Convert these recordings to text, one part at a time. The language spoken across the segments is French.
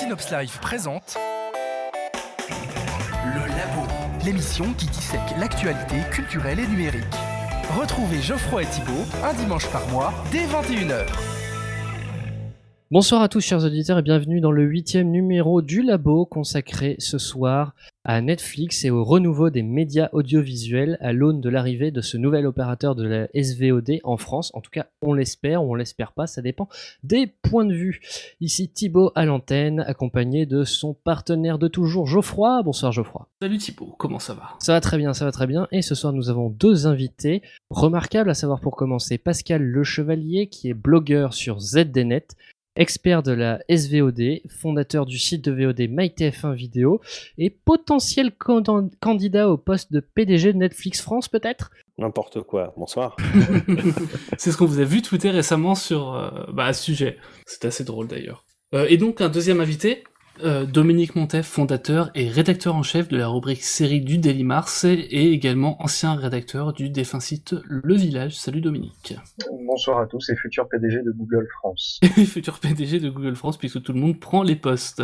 Synops Live présente Le Labo, l'émission qui dissèque l'actualité culturelle et numérique. Retrouvez Geoffroy et Thibault un dimanche par mois dès 21h. Bonsoir à tous chers auditeurs et bienvenue dans le huitième numéro du Labo consacré ce soir à Netflix et au renouveau des médias audiovisuels à l'aune de l'arrivée de ce nouvel opérateur de la SVOD en France. En tout cas, on l'espère ou on l'espère pas, ça dépend des points de vue. Ici Thibaut à l'antenne, accompagné de son partenaire de toujours, Geoffroy. Bonsoir Geoffroy. Salut Thibaut, comment ça va? Ça va très bien, ça va très bien. Et ce soir, nous avons deux invités remarquables, à savoir pour commencer Pascal Le Chevalier, qui est blogueur sur ZDNet expert de la SVOD, fondateur du site de VOD MyTF1 Vidéo et potentiel candidat au poste de PDG de Netflix France peut-être? N'importe quoi. Bonsoir. C'est ce qu'on vous a vu tweeter récemment sur euh, bah, ce sujet. C'est assez drôle d'ailleurs. Euh, et donc un deuxième invité, euh, Dominique Montef, fondateur et rédacteur en chef de la rubrique série du Daily Mars et également ancien rédacteur du défunt site Le Village. Salut Dominique. Bonsoir à tous et futur PDG de Google France. futur PDG de Google France puisque tout le monde prend les postes.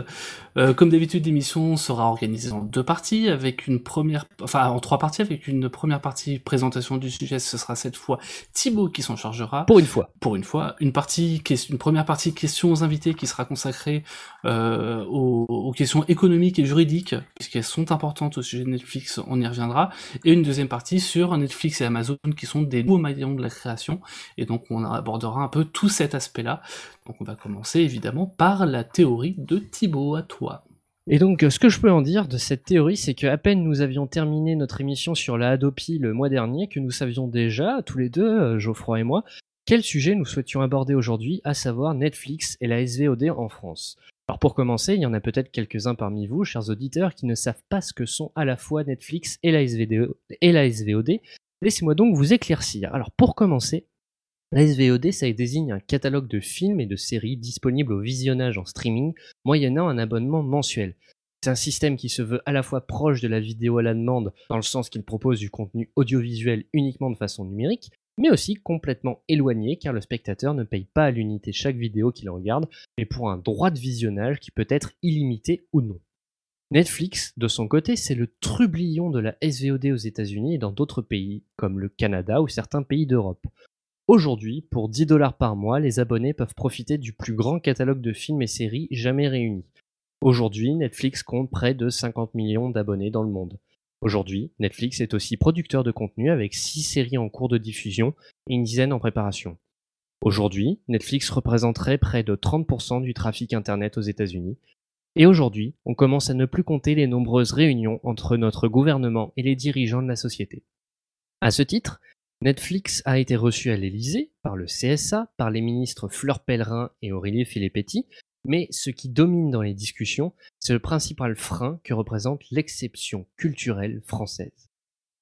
Euh, comme d'habitude, l'émission sera organisée en deux parties avec une première, enfin en trois parties avec une première partie présentation du sujet. Ce sera cette fois Thibaut qui s'en chargera. Pour une fois. Pour une fois. Une partie, une première partie questions aux invités qui sera consacrée euh, aux aux, questions économiques et juridiques, puisqu'elles sont importantes au sujet de Netflix, on y reviendra, et une deuxième partie sur Netflix et Amazon, qui sont des nouveaux maillons de la création, et donc on abordera un peu tout cet aspect-là. Donc on va commencer évidemment par la théorie de Thibaut, à toi. Et donc, ce que je peux en dire de cette théorie, c'est qu'à peine nous avions terminé notre émission sur la Adopi le mois dernier, que nous savions déjà, tous les deux, euh, Geoffroy et moi, quel sujet nous souhaitions aborder aujourd'hui, à savoir Netflix et la SVOD en France? Alors pour commencer, il y en a peut-être quelques-uns parmi vous, chers auditeurs, qui ne savent pas ce que sont à la fois Netflix et la, SVOD. Laissez-moi donc vous éclaircir. Alors pour commencer, la SVOD, ça désigne un catalogue de films et de séries disponibles au visionnage en streaming, moyennant un abonnement mensuel. C'est un système qui se veut à la fois proche de la vidéo à la demande, dans le sens qu'il propose du contenu audiovisuel uniquement de façon numérique, mais aussi complètement éloigné car le spectateur ne paye pas à l'unité chaque vidéo qu'il regarde, mais pour un droit de visionnage qui peut être illimité ou non. Netflix, de son côté, c'est le trublion de la SVOD aux États-Unis et dans d'autres pays, comme le Canada ou certains pays d'Europe. Aujourd'hui, pour 10 dollars par mois, les abonnés peuvent profiter du plus grand catalogue de films et séries jamais réunis. Aujourd'hui, Netflix compte près de 50 millions d'abonnés dans le monde. Aujourd'hui, Netflix est aussi producteur de contenu avec 6 séries en cours de diffusion et une dizaine en préparation. Aujourd'hui, Netflix représenterait près de 30% du trafic Internet aux États-Unis. Et aujourd'hui, on commence à ne plus compter les nombreuses réunions entre notre gouvernement et les dirigeants de la société. À ce titre, Netflix a été reçu à l'Élysée par le CSA, par les ministres Fleur Pellerin et Aurélie Filippetti, mais ce qui domine dans les discussions, c'est le principal frein que représente l'exception culturelle française.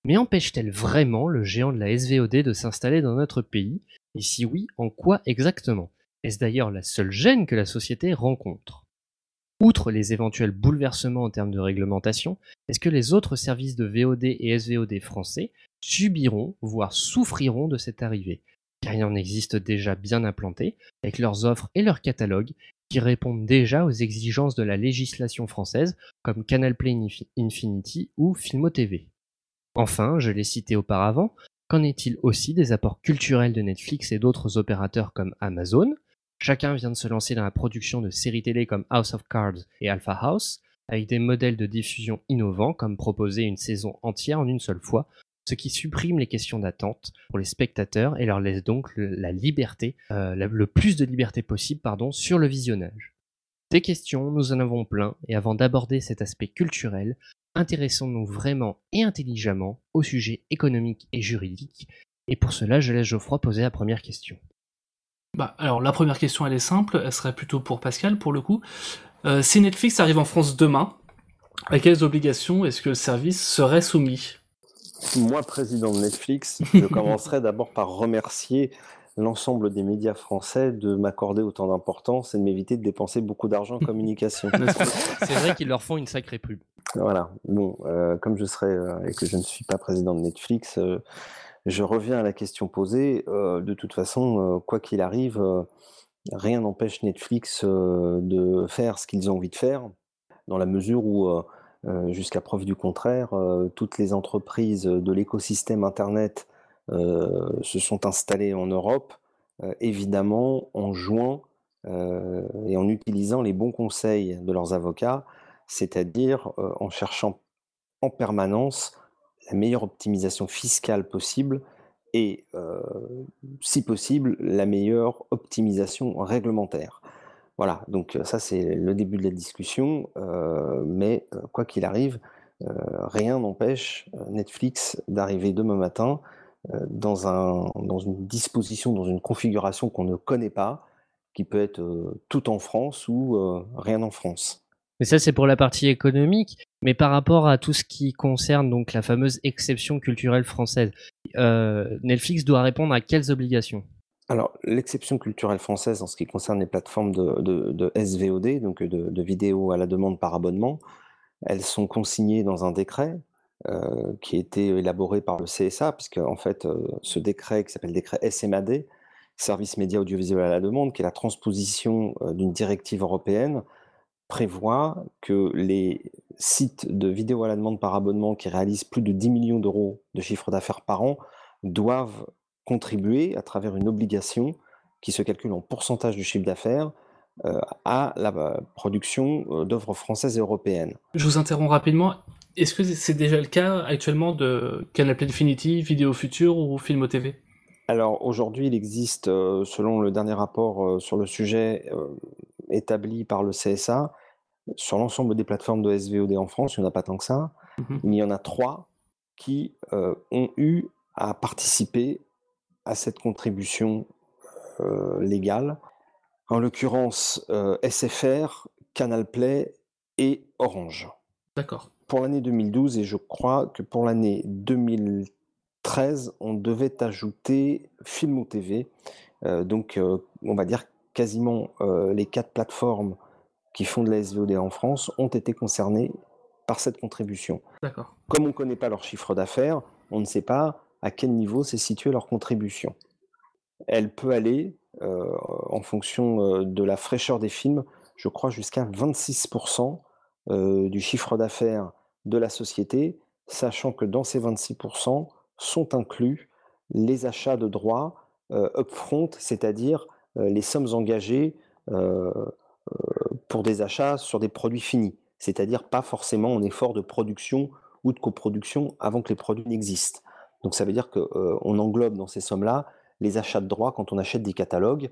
Mais empêche-t-elle vraiment le géant de la SVOD de s'installer dans notre pays? Et si oui, en quoi exactement? Est-ce d'ailleurs la seule gêne que la société rencontre? Outre les éventuels bouleversements en termes de réglementation, est-ce que les autres services de VOD et SVOD français subiront, voire souffriront de cette arrivée? Car il en existe déjà bien implantés, avec leurs offres et leurs catalogues, qui répondent déjà aux exigences de la législation française, comme Canal Play Infinity ou Filmo TV. Enfin, je l'ai cité auparavant, qu'en est-il aussi des apports culturels de Netflix et d'autres opérateurs comme Amazon? Chacun vient de se lancer dans la production de séries télé comme House of Cards et Alpha House, avec des modèles de diffusion innovants comme proposer une saison entière en une seule fois, ce qui supprime les questions d'attente pour les spectateurs et leur laisse donc la liberté, euh, le plus de liberté possible pardon, sur le visionnage. Des questions, nous en avons plein, et avant d'aborder cet aspect culturel, intéressons-nous vraiment et intelligemment au sujet économique et juridique, et pour cela je laisse Geoffroy poser la première question. Bah, alors la première question elle est simple, elle serait plutôt pour Pascal pour le coup. Euh, si Netflix arrive en France demain, à quelles obligations est-ce que le service serait soumis? Moi, président de Netflix, je commencerai d'abord par remercier l'ensemble des médias français de m'accorder autant d'importance et de m'éviter de dépenser beaucoup d'argent en communication. C'est vrai qu'ils leur font une sacrée pub. Voilà. Bon, euh, comme je serai euh, et que je ne suis pas président de Netflix, euh, je reviens à la question posée. de toute façon, quoi qu'il arrive, rien n'empêche Netflix de faire ce qu'ils ont envie de faire, dans la mesure où, jusqu'à preuve du contraire, toutes les entreprises de l'écosystème Internet se sont installées en Europe, évidemment en jouant et en utilisant les bons conseils de leurs avocats, c'est-à-dire en cherchant en permanence la meilleure optimisation fiscale possible et, si possible, la meilleure optimisation réglementaire. Voilà, donc ça c'est le début de la discussion, mais quoi qu'il arrive, rien n'empêche Netflix d'arriver demain matin dans, dans une disposition, dans une configuration qu'on ne connaît pas, qui peut être tout en France ou rien en France. Mais ça, c'est pour la partie économique. Mais par rapport à tout ce qui concerne donc la fameuse exception culturelle française, Netflix doit répondre à quelles obligations? Alors, l'exception culturelle française en ce qui concerne les plateformes de, SVOD, donc de, de vidéos à la demande par abonnement, elles sont consignées dans un décret euh, qui a été élaboré par le CSA, puisque en fait, euh, ce décret qui s'appelle le décret SMAD, Service média audiovisuel à la demande, qui est la transposition d'une directive européenne, prévoit que les sites de vidéo à la demande par abonnement qui réalisent plus de 10 millions d'euros de chiffre d'affaires par an doivent contribuer à travers une obligation qui se calcule en pourcentage du chiffre d'affaires euh, à la euh, production euh, d'œuvres françaises et européennes. Je vous interromps rapidement. Est-ce que c'est déjà le cas actuellement de Canal Infinity, Vidéo Future ou Filmo TV Alors aujourd'hui, il existe, selon le dernier rapport sur le sujet, établi par le CSA sur l'ensemble des plateformes de SVOD en France, il n'y en a pas tant que ça, mmh mais il y en a trois qui euh, ont eu à participer à cette contribution euh, légale. En l'occurrence, euh, SFR, Canal Play et Orange. D'accord. Pour l'année 2012, et je crois que pour l'année 2013, on devait ajouter Filmo TV. donc, on va dire quasiment euh, les quatre plateformes qui font de la SVOD en France ont été concernées par cette contribution. D'accord. Comme on ne connaît pas leur chiffre d'affaires, on ne sait pas à quel niveau s'est située leur contribution. Elle peut aller, euh, en fonction euh, de la fraîcheur des films, je crois jusqu'à 26% du chiffre d'affaires de la société, sachant que dans ces 26% sont inclus les achats de droits upfront, c'est-à-dire euh, les sommes engagées euh, euh, pour des achats sur des produits finis, c'est-à-dire pas forcément en effort de production ou de coproduction avant que les produits n'existent. Donc ça veut dire qu'on englobe dans ces sommes-là les achats de droits quand on achète des catalogues,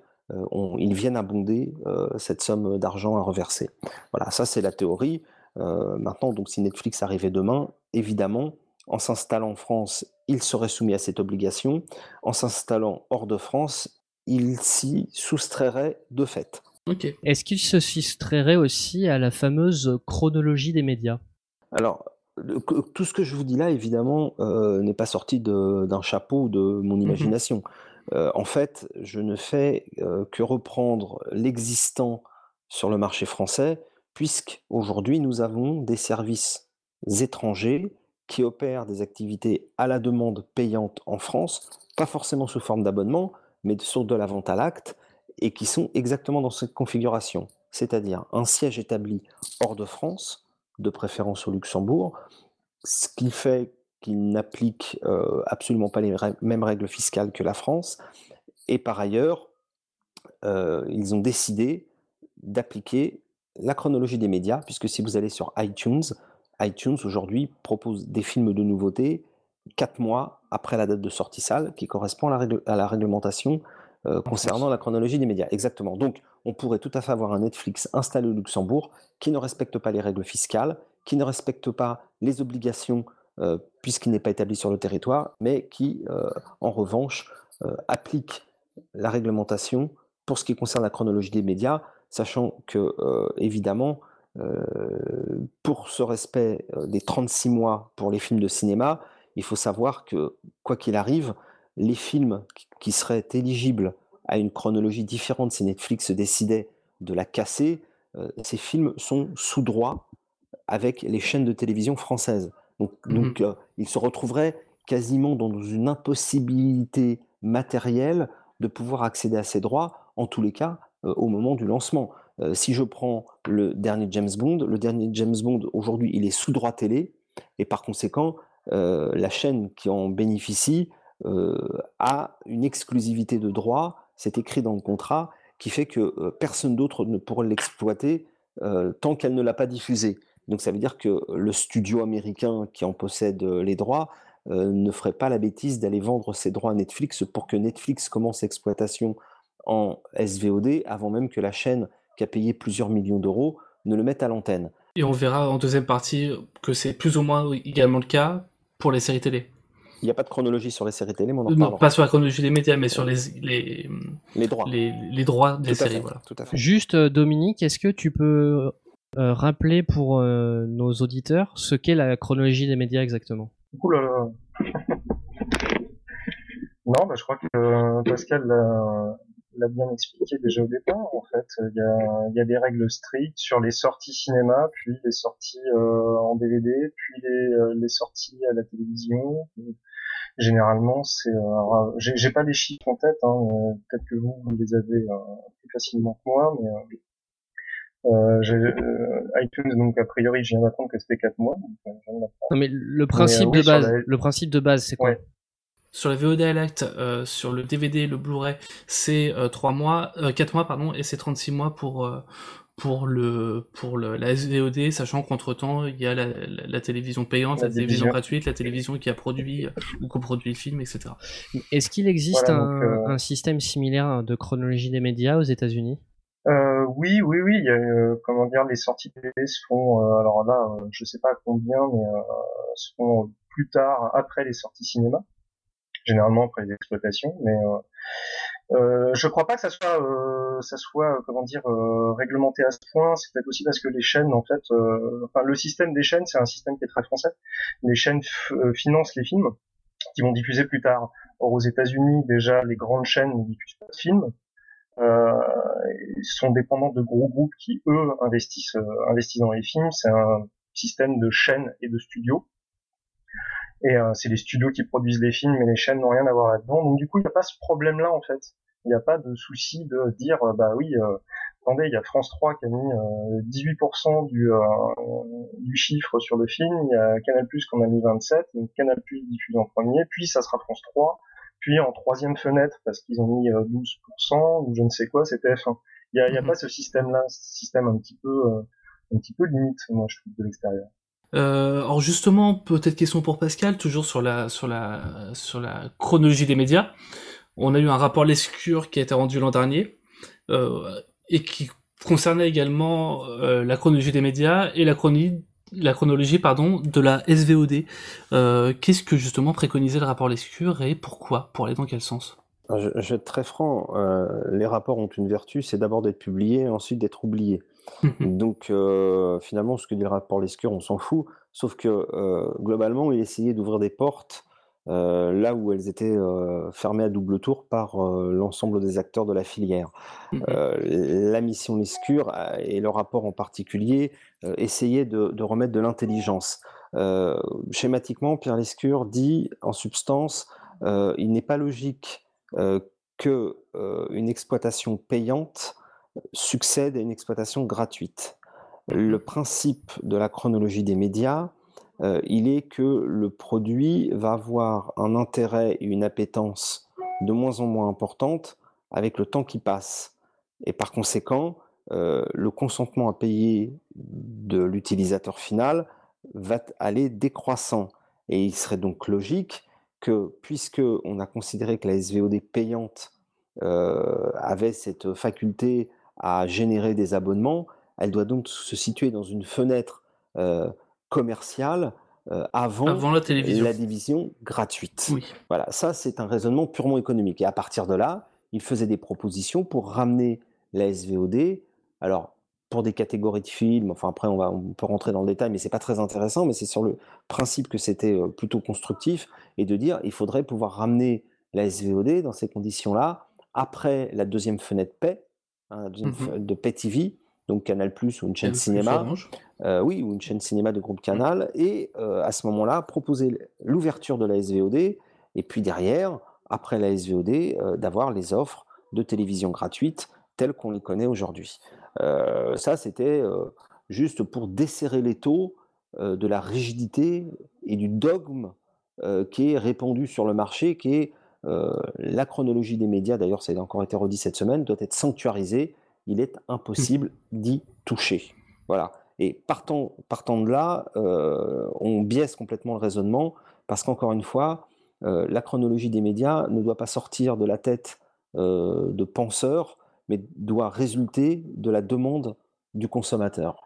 ils viennent abonder cette somme d'argent à reverser. Voilà, ça c'est la théorie. maintenant, donc si Netflix arrivait demain, évidemment, en s'installant en France, il serait soumis à cette obligation. En s'installant hors de France, il s'y soustrairait de fait. Est-ce qu'il se soustrairait aussi à la fameuse chronologie des médias? Alors, tout ce que je vous dis là, évidemment, euh, n'est pas sorti d'un chapeau de mon mhm. imagination. Euh, en fait, je ne fais euh, que reprendre l'existant sur le marché français, puisqu'aujourd'hui, nous avons des services étrangers qui opèrent des activités à la demande payante en France, pas forcément sous forme d'abonnement, mais sur de la vente à l'acte, et qui sont exactement dans cette configuration, c'est-à-dire un siège établi hors de France, de préférence au Luxembourg, ce qui fait qu'ils n'appliquent euh, absolument pas les mêmes règles fiscales que la France, et par ailleurs, euh, ils ont décidé d'appliquer la chronologie des médias, puisque si vous allez sur iTunes, iTunes aujourd'hui propose des films de nouveauté quatre mois après la date de sortie salle, qui correspond à la, réglementation euh, concernant la chronologie des médias. Exactement. Donc, on pourrait tout à fait avoir un Netflix installé au Luxembourg qui ne respecte pas les règles fiscales, qui ne respecte pas les obligations euh, puisqu'il n'est pas établi sur le territoire, mais qui, euh, en revanche, applique la réglementation pour ce qui concerne la chronologie des médias, sachant que, évidemment, pour ce respect des 36 mois pour les films de cinéma, il faut savoir que, quoi qu'il arrive, les films qui seraient éligibles à une chronologie différente si Netflix décidait de la casser, euh, ces films sont sous droit avec les chaînes de télévision françaises. Donc, euh, ils se retrouveraient quasiment dans une impossibilité matérielle de pouvoir accéder à ces droits, en tous les cas, au moment du lancement. si je prends le dernier James Bond, le dernier James Bond aujourd'hui, il est sous droit télé, et par conséquent, la chaîne qui en bénéficie a une exclusivité de droit, c'est écrit dans le contrat, qui fait que personne d'autre ne pourra l'exploiter tant qu'elle ne l'a pas diffusé. Donc ça veut dire que le studio américain qui en possède les droits ne ferait pas la bêtise d'aller vendre ses droits à Netflix pour que Netflix commence l'exploitation en SVOD avant même que la chaîne qui a payé plusieurs millions d'euros ne le mette à l'antenne. Et on verra en deuxième partie que c'est plus ou moins également le cas pour les séries télé. Il n'y a pas de chronologie sur les séries télé, mais on en Non, pas sur la chronologie des médias, mais sur les, les, les droits. Les, droits des séries. voilà. Tout à fait. Juste, euh, Dominique, est-ce que tu peux euh, rappeler pour euh, nos auditeurs ce qu'est la chronologie des médias exactement? Ouh là là. non, bah, je crois que Pascal l'a bien expliqué déjà au départ. En fait, il y a, y a, des règles strictes sur les sorties cinéma, puis les sorties en DVD, puis les, les sorties à la télévision généralement c'est euh, j'ai pas des chiffres en tête hein, euh, peut-être que vous, vous les avez euh, plus facilement que moi mais euh, iTunes donc a priori je viens d'apprendre que c'était 4 mois non mais le principe de base le principe de base c'est quoi Sur la VOD Elect, sur le DVD, le Blu-ray, c'est 3 mois, 4 mois pardon, et c'est 36 mois pour pour le pour le, la SVOD, sachant qu'entre temps il y a la, la, télévision payante, la, télévision gratuite, la télévision qui a produit ou coproduit le film, etc. Est-ce qu'il existe un, euh, un, système similaire de chronologie des médias aux États-Unis? Euh, Oui, oui, oui. Il y a, euh, comment dire, les sorties télé se font. Euh, alors là, je sais pas combien, mais se font plus tard, après les sorties cinéma, généralement après les exploitations, mais euh, je crois pas que ça soit, euh, ça soit, euh, comment dire, euh, réglementé à ce point. C'est peut-être aussi parce que les chaînes, en fait, enfin le système des chaînes, c'est un système qui est très français. Les chaînes financent les films qui vont diffuser plus tard. Or aux États-Unis, déjà, les grandes chaînes ne diffusent pas de films. Euh, sont dépendants de gros groupes qui eux investissent investissent dans les films. C'est un système de chaînes et de studios. Et euh, c'est les studios qui produisent les films, mais les chaînes n'ont rien à voir là-dedans. Donc du coup, il n'y a pas ce problème-là en fait. Il n'y a pas de souci de dire, euh, bah oui, euh, attendez, il y a France 3 qui a mis 18% du, du chiffre sur le film, il y a Canal Plus qu'on a mis 27, donc Canal Plus diffuse en premier, puis ça sera France 3, puis en troisième fenêtre parce qu'ils ont mis 12% ou je ne sais quoi, c'était F1. Il n'y a, y a mhm. pas ce système-là, ce système un petit peu, un petit peu limite, moi je trouve de l'extérieur. Euh, alors justement, peut-être question pour Pascal, toujours sur la sur la sur la chronologie des médias. On a eu un rapport Lescure qui a été rendu l'an dernier euh, et qui concernait également euh, la chronologie des médias et la chronologie pardon de la SVOD. Euh, Qu'est-ce que justement préconisait le rapport Lescure et pourquoi? Pour aller dans quel sens? Je, je, vais être très franc. Les rapports ont une vertu, c'est d'abord d'être publiés et ensuite d'être oubliés. Mmh Donc euh, finalement, ce que dit le rapport Lescure, on s'en fout. Sauf que euh, globalement, il essayait d'ouvrir des portes euh, là où elles étaient fermées à double tour par l'ensemble des acteurs de la filière. Mmh la mission Lescure et le rapport en particulier essayaient de, de, remettre de l'intelligence. schématiquement, Pierre Lescure dit en substance, il n'est pas logique que une exploitation payante succède à une exploitation gratuite. Le principe de la chronologie des médias, euh, il est que le produit va avoir un intérêt et une appétence de moins en moins importante avec le temps qui passe. Et par conséquent, euh, le consentement à payer de l'utilisateur final va aller décroissant. Et il serait donc logique que, puisque on a considéré que la SVOD payante euh, avait cette faculté à générer des abonnements, elle doit donc se situer dans une fenêtre euh, commerciale euh, avant, avant, la, télévision. la division gratuite. Voilà, ça c'est un raisonnement purement économique. Et à partir de là, il faisait des propositions pour ramener la SVOD. Alors, pour des catégories de films, enfin après on, va, on peut rentrer dans le détail, mais c'est pas très intéressant, mais c'est sur le principe que c'était euh, plutôt constructif, et de dire il faudrait pouvoir ramener la SVOD dans ces conditions-là, après la deuxième fenêtre paix, Mmh de Pay TV, donc Canal Plus ou une chaîne cinéma. Euh, oui, ou une chaîne cinéma de groupe mmh. Canal. Et euh, à ce moment-là, proposer l'ouverture de la SVOD, et puis derrière, après la SVOD, euh, d'avoir les offres de télévision gratuite tels qu'on les connaît aujourd'hui. ça, c'était juste pour desserrer les taux de la rigidité et du dogme qui est répandu sur le marché, qui est la chronologie des médias, d'ailleurs ça a encore été redit cette semaine, doit être sanctuarisée, il est impossible d'y toucher. Voilà. Et partant, de là, on biaise complètement le raisonnement, parce qu'encore une fois, la chronologie des médias ne doit pas sortir de la tête de penseurs, mais doit résulter de la demande du consommateur.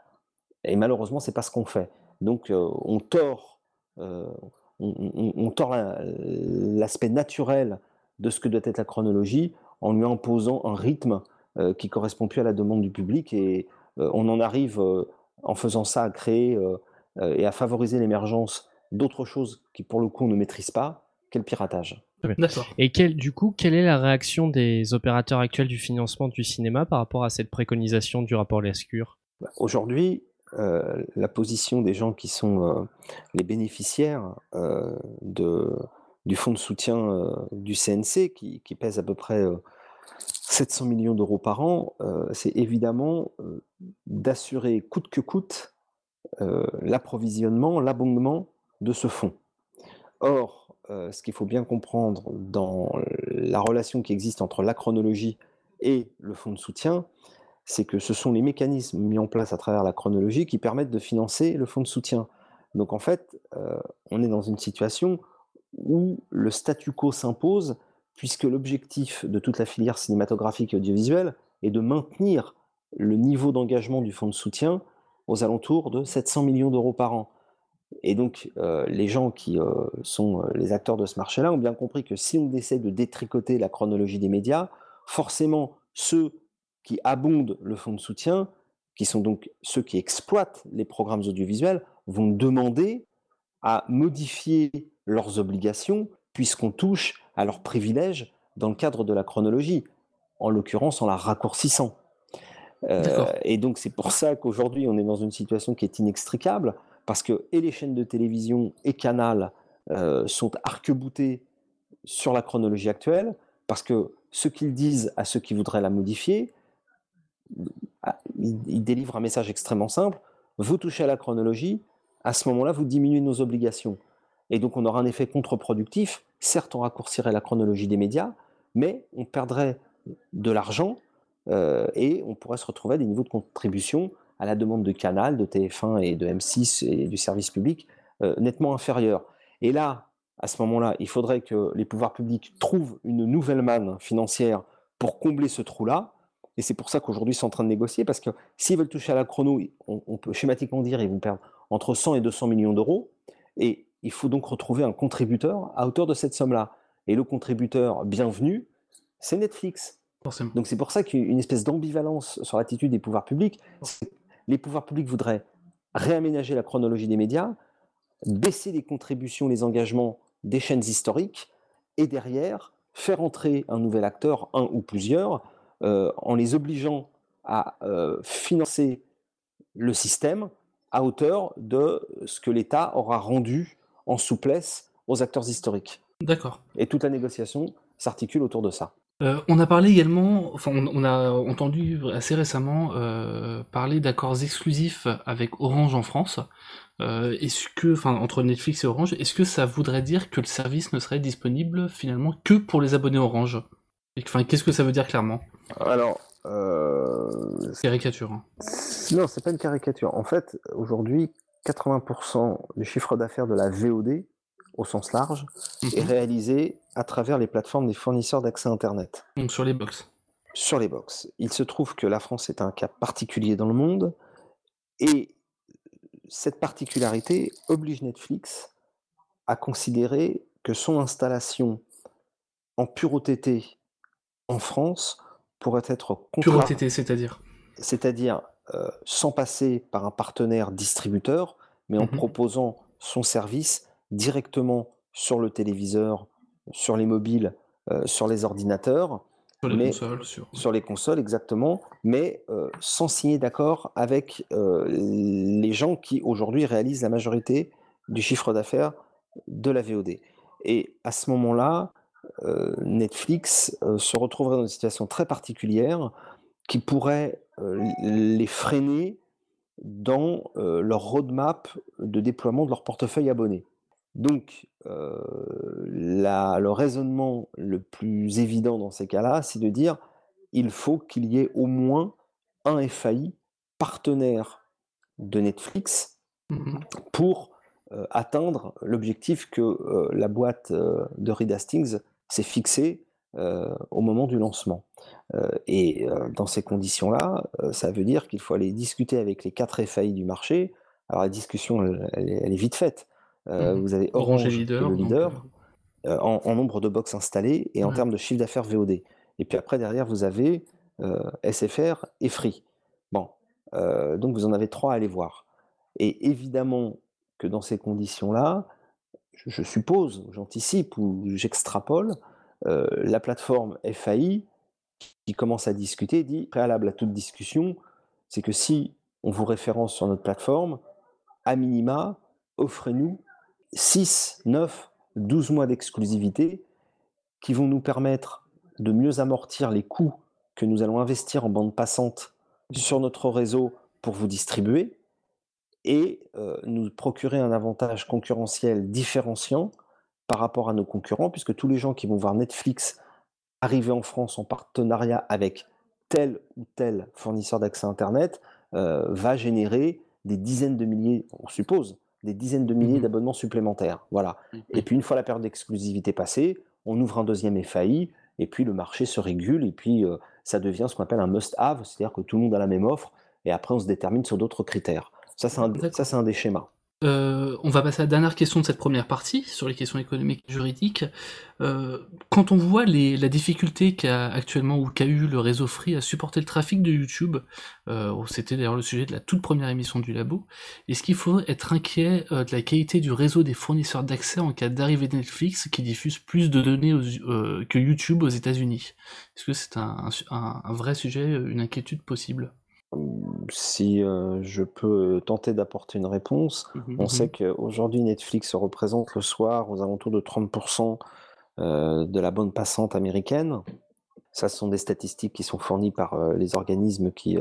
Et malheureusement, c'est pas ce qu'on fait. Donc, on tord, on, tord l'aspect naturel de ce que doit être la chronologie en lui imposant un rythme qui correspond plus à la demande du public. Et on en arrive, en faisant ça, à créer et à favoriser l'émergence d'autres choses qui, pour le coup, on ne maîtrise pas, qu'est le piratage. Et quel, du coup, quelle est la réaction des opérateurs actuels du financement du cinéma par rapport à cette préconisation du rapport Lescure? Bah, Aujourd'hui, euh, la position des gens qui sont euh, les bénéficiaires euh, du fonds de soutien du CNC, qui, qui, pèse à peu près 700 millions d'euros par an, c'est évidemment d'assurer coûte que coûte l'approvisionnement, l'abondement de ce fonds. Or, ce qu'il faut bien comprendre dans la relation qui existe entre la chronologie et le fonds de soutien, c'est que ce sont les mécanismes mis en place à travers la chronologie qui permettent de financer le fonds de soutien. Donc en fait, on est dans une situation où le statu quo s'impose, puisque l'objectif de toute la filière cinématographique et audiovisuelle est de maintenir le niveau d'engagement du fonds de soutien aux alentours de 700 millions d'euros par an. Et donc, les gens qui sont les acteurs de ce marché-là ont bien compris que si on essaie de détricoter la chronologie des médias, forcément, ceux qui abondent le fonds de soutien, qui sont donc ceux qui exploitent les programmes audiovisuels, vont demander à modifier leurs obligations puisqu'on touche à leurs privilèges dans le cadre de la chronologie, en l'occurrence en la raccourcissant. et donc c'est pour ça qu'aujourd'hui on est dans une situation qui est inextricable, parce que et les chaînes de télévision et Canal euh, sont arc-boutés sur la chronologie actuelle, parce que ce qu'ils disent à ceux qui voudraient la modifier, ah, ils, délivrent un message extrêmement simple. Vous touchez à la chronologie, à ce moment-là, vous diminuez nos obligations. Et donc on aura un effet contre-productif. Certes, on raccourcirait la chronologie des médias, mais on perdrait de l'argent euh, et on pourrait se retrouver à des niveaux de contribution à la demande de Canal, de TF1 et de M6 et du service public euh, nettement inférieure. Et là, à ce moment-là, il faudrait que les pouvoirs publics trouvent une nouvelle manne financière pour combler ce trou-là. Et c'est pour ça qu'aujourd'hui, ils sont en train de négocier, parce que s'ils veulent toucher à la chrono, on, peut schématiquement dire qu'ils vont perdre entre 100 et 200 millions d'euros. Et il faut donc retrouver un contributeur à hauteur de cette somme-là. Et le contributeur bienvenu, c'est Netflix. Donc c'est pour ça qu'il y a une espèce d'ambivalence sur l'attitude des pouvoirs publics les pouvoirs publics voudraient réaménager la chronologie des médias, baisser les contributions, les engagements des chaînes historiques, et derrière, faire entrer un nouvel acteur, un ou plusieurs, euh, en les obligeant à euh, financer le système à hauteur de ce que l'État aura rendu en souplesse aux acteurs historiques. D'accord. Et toute la négociation s'articule autour de ça. Euh, on a parlé également, enfin on, a entendu assez récemment euh, parler d'accords exclusifs avec Orange en France. Euh, est-ce que, enfin entre Netflix et Orange, est-ce que ça voudrait dire que le service ne serait disponible finalement que pour les abonnés Orange? Enfin, qu'est-ce que ça veut dire clairement Alors, caricature. Hein. Non, c'est pas une caricature. En fait, aujourd'hui, 80% du chiffre d'affaires de la VOD au sens large, est mhm. réalisé à travers les plateformes des fournisseurs d'accès Internet. Donc sur les box. Sur les box. Il se trouve que la France est un cas particulier dans le monde, et cette particularité oblige Netflix à considérer que son installation en pure OTT en France pourrait être Pure OTT, c'est-à-dire C'est-à-dire euh, sans passer par un partenaire distributeur, mais en mhm. proposant son service directement sur le téléviseur, sur les mobiles, euh, sur les ordinateurs. Sur les consoles. Sur... les consoles, exactement, mais euh, sans signer d'accord avec les gens qui aujourd'hui réalisent la majorité du chiffre d'affaires de la VOD. Et à ce moment-là, Netflix se retrouverait dans une situation très particulière qui pourrait les freiner dans leur roadmap de déploiement de leur portefeuille abonné. Donc, le raisonnement le plus évident dans ces cas-là, c'est de dire il faut qu'il y ait au moins un FAI partenaire de Netflix mmh pour atteindre l'objectif que la boîte de Reed Hastings s'est fixé au moment du lancement. et dans ces conditions-là, ça veut dire qu'il faut aller discuter avec les quatre FAI du marché. Alors la discussion, elle, est vite faite. Mmh vous avez Orange, leader, le leader en, nombre de box installées et en termes de chiffre d'affaires VOD. Et puis après, derrière, vous avez SFR et Free. Bon, donc vous en avez trois à aller voir. Et évidemment que dans ces conditions-là, je, suppose, j'anticipe ou j'extrapole, la plateforme FAI qui commence à discuter dit, préalable à toute discussion, c'est que si on vous référence sur notre plateforme, à minima, offrez-nous 6, 9, 12 mois d'exclusivité qui vont nous permettre de mieux amortir les coûts que nous allons investir en bande passante sur notre réseau pour vous distribuer et nous procurer un avantage concurrentiel différenciant par rapport à nos concurrents, puisque tous les gens qui vont voir Netflix arriver en France en partenariat avec tel ou tel fournisseur d'accès Internet va générer des dizaines de milliers, on suppose, des dizaines de milliers mmh d'abonnements supplémentaires. Voilà. Mmh et puis une fois la période d'exclusivité passée, on ouvre un deuxième FAI, et puis le marché se régule, et puis ça devient ce qu'on appelle un must-have, c'est-à-dire que tout le monde a la même offre, et après on se détermine sur d'autres critères. Ça, c'est un, un, des schémas. Euh, on va passer à la dernière question de cette première partie, sur les questions économiques et juridiques. Euh, quand on voit les, la difficulté qu'a actuellement ou qu'a eu le réseau Free à supporter le trafic de YouTube, euh, c'était d'ailleurs le sujet de la toute première émission du labo, est-ce qu'il faut être inquiet euh, de la qualité du réseau des fournisseurs d'accès en cas d'arrivée de Netflix qui diffuse plus de données que YouTube aux États-Unis? Est-ce que c'est un, un vrai sujet, une inquiétude possible? Si je peux tenter d'apporter une réponse, mmh on sait mmh qu'aujourd'hui Netflix représente le soir aux alentours de 30% de la bande passante américaine. Ça, ce sont des statistiques qui sont fournies par les organismes qui,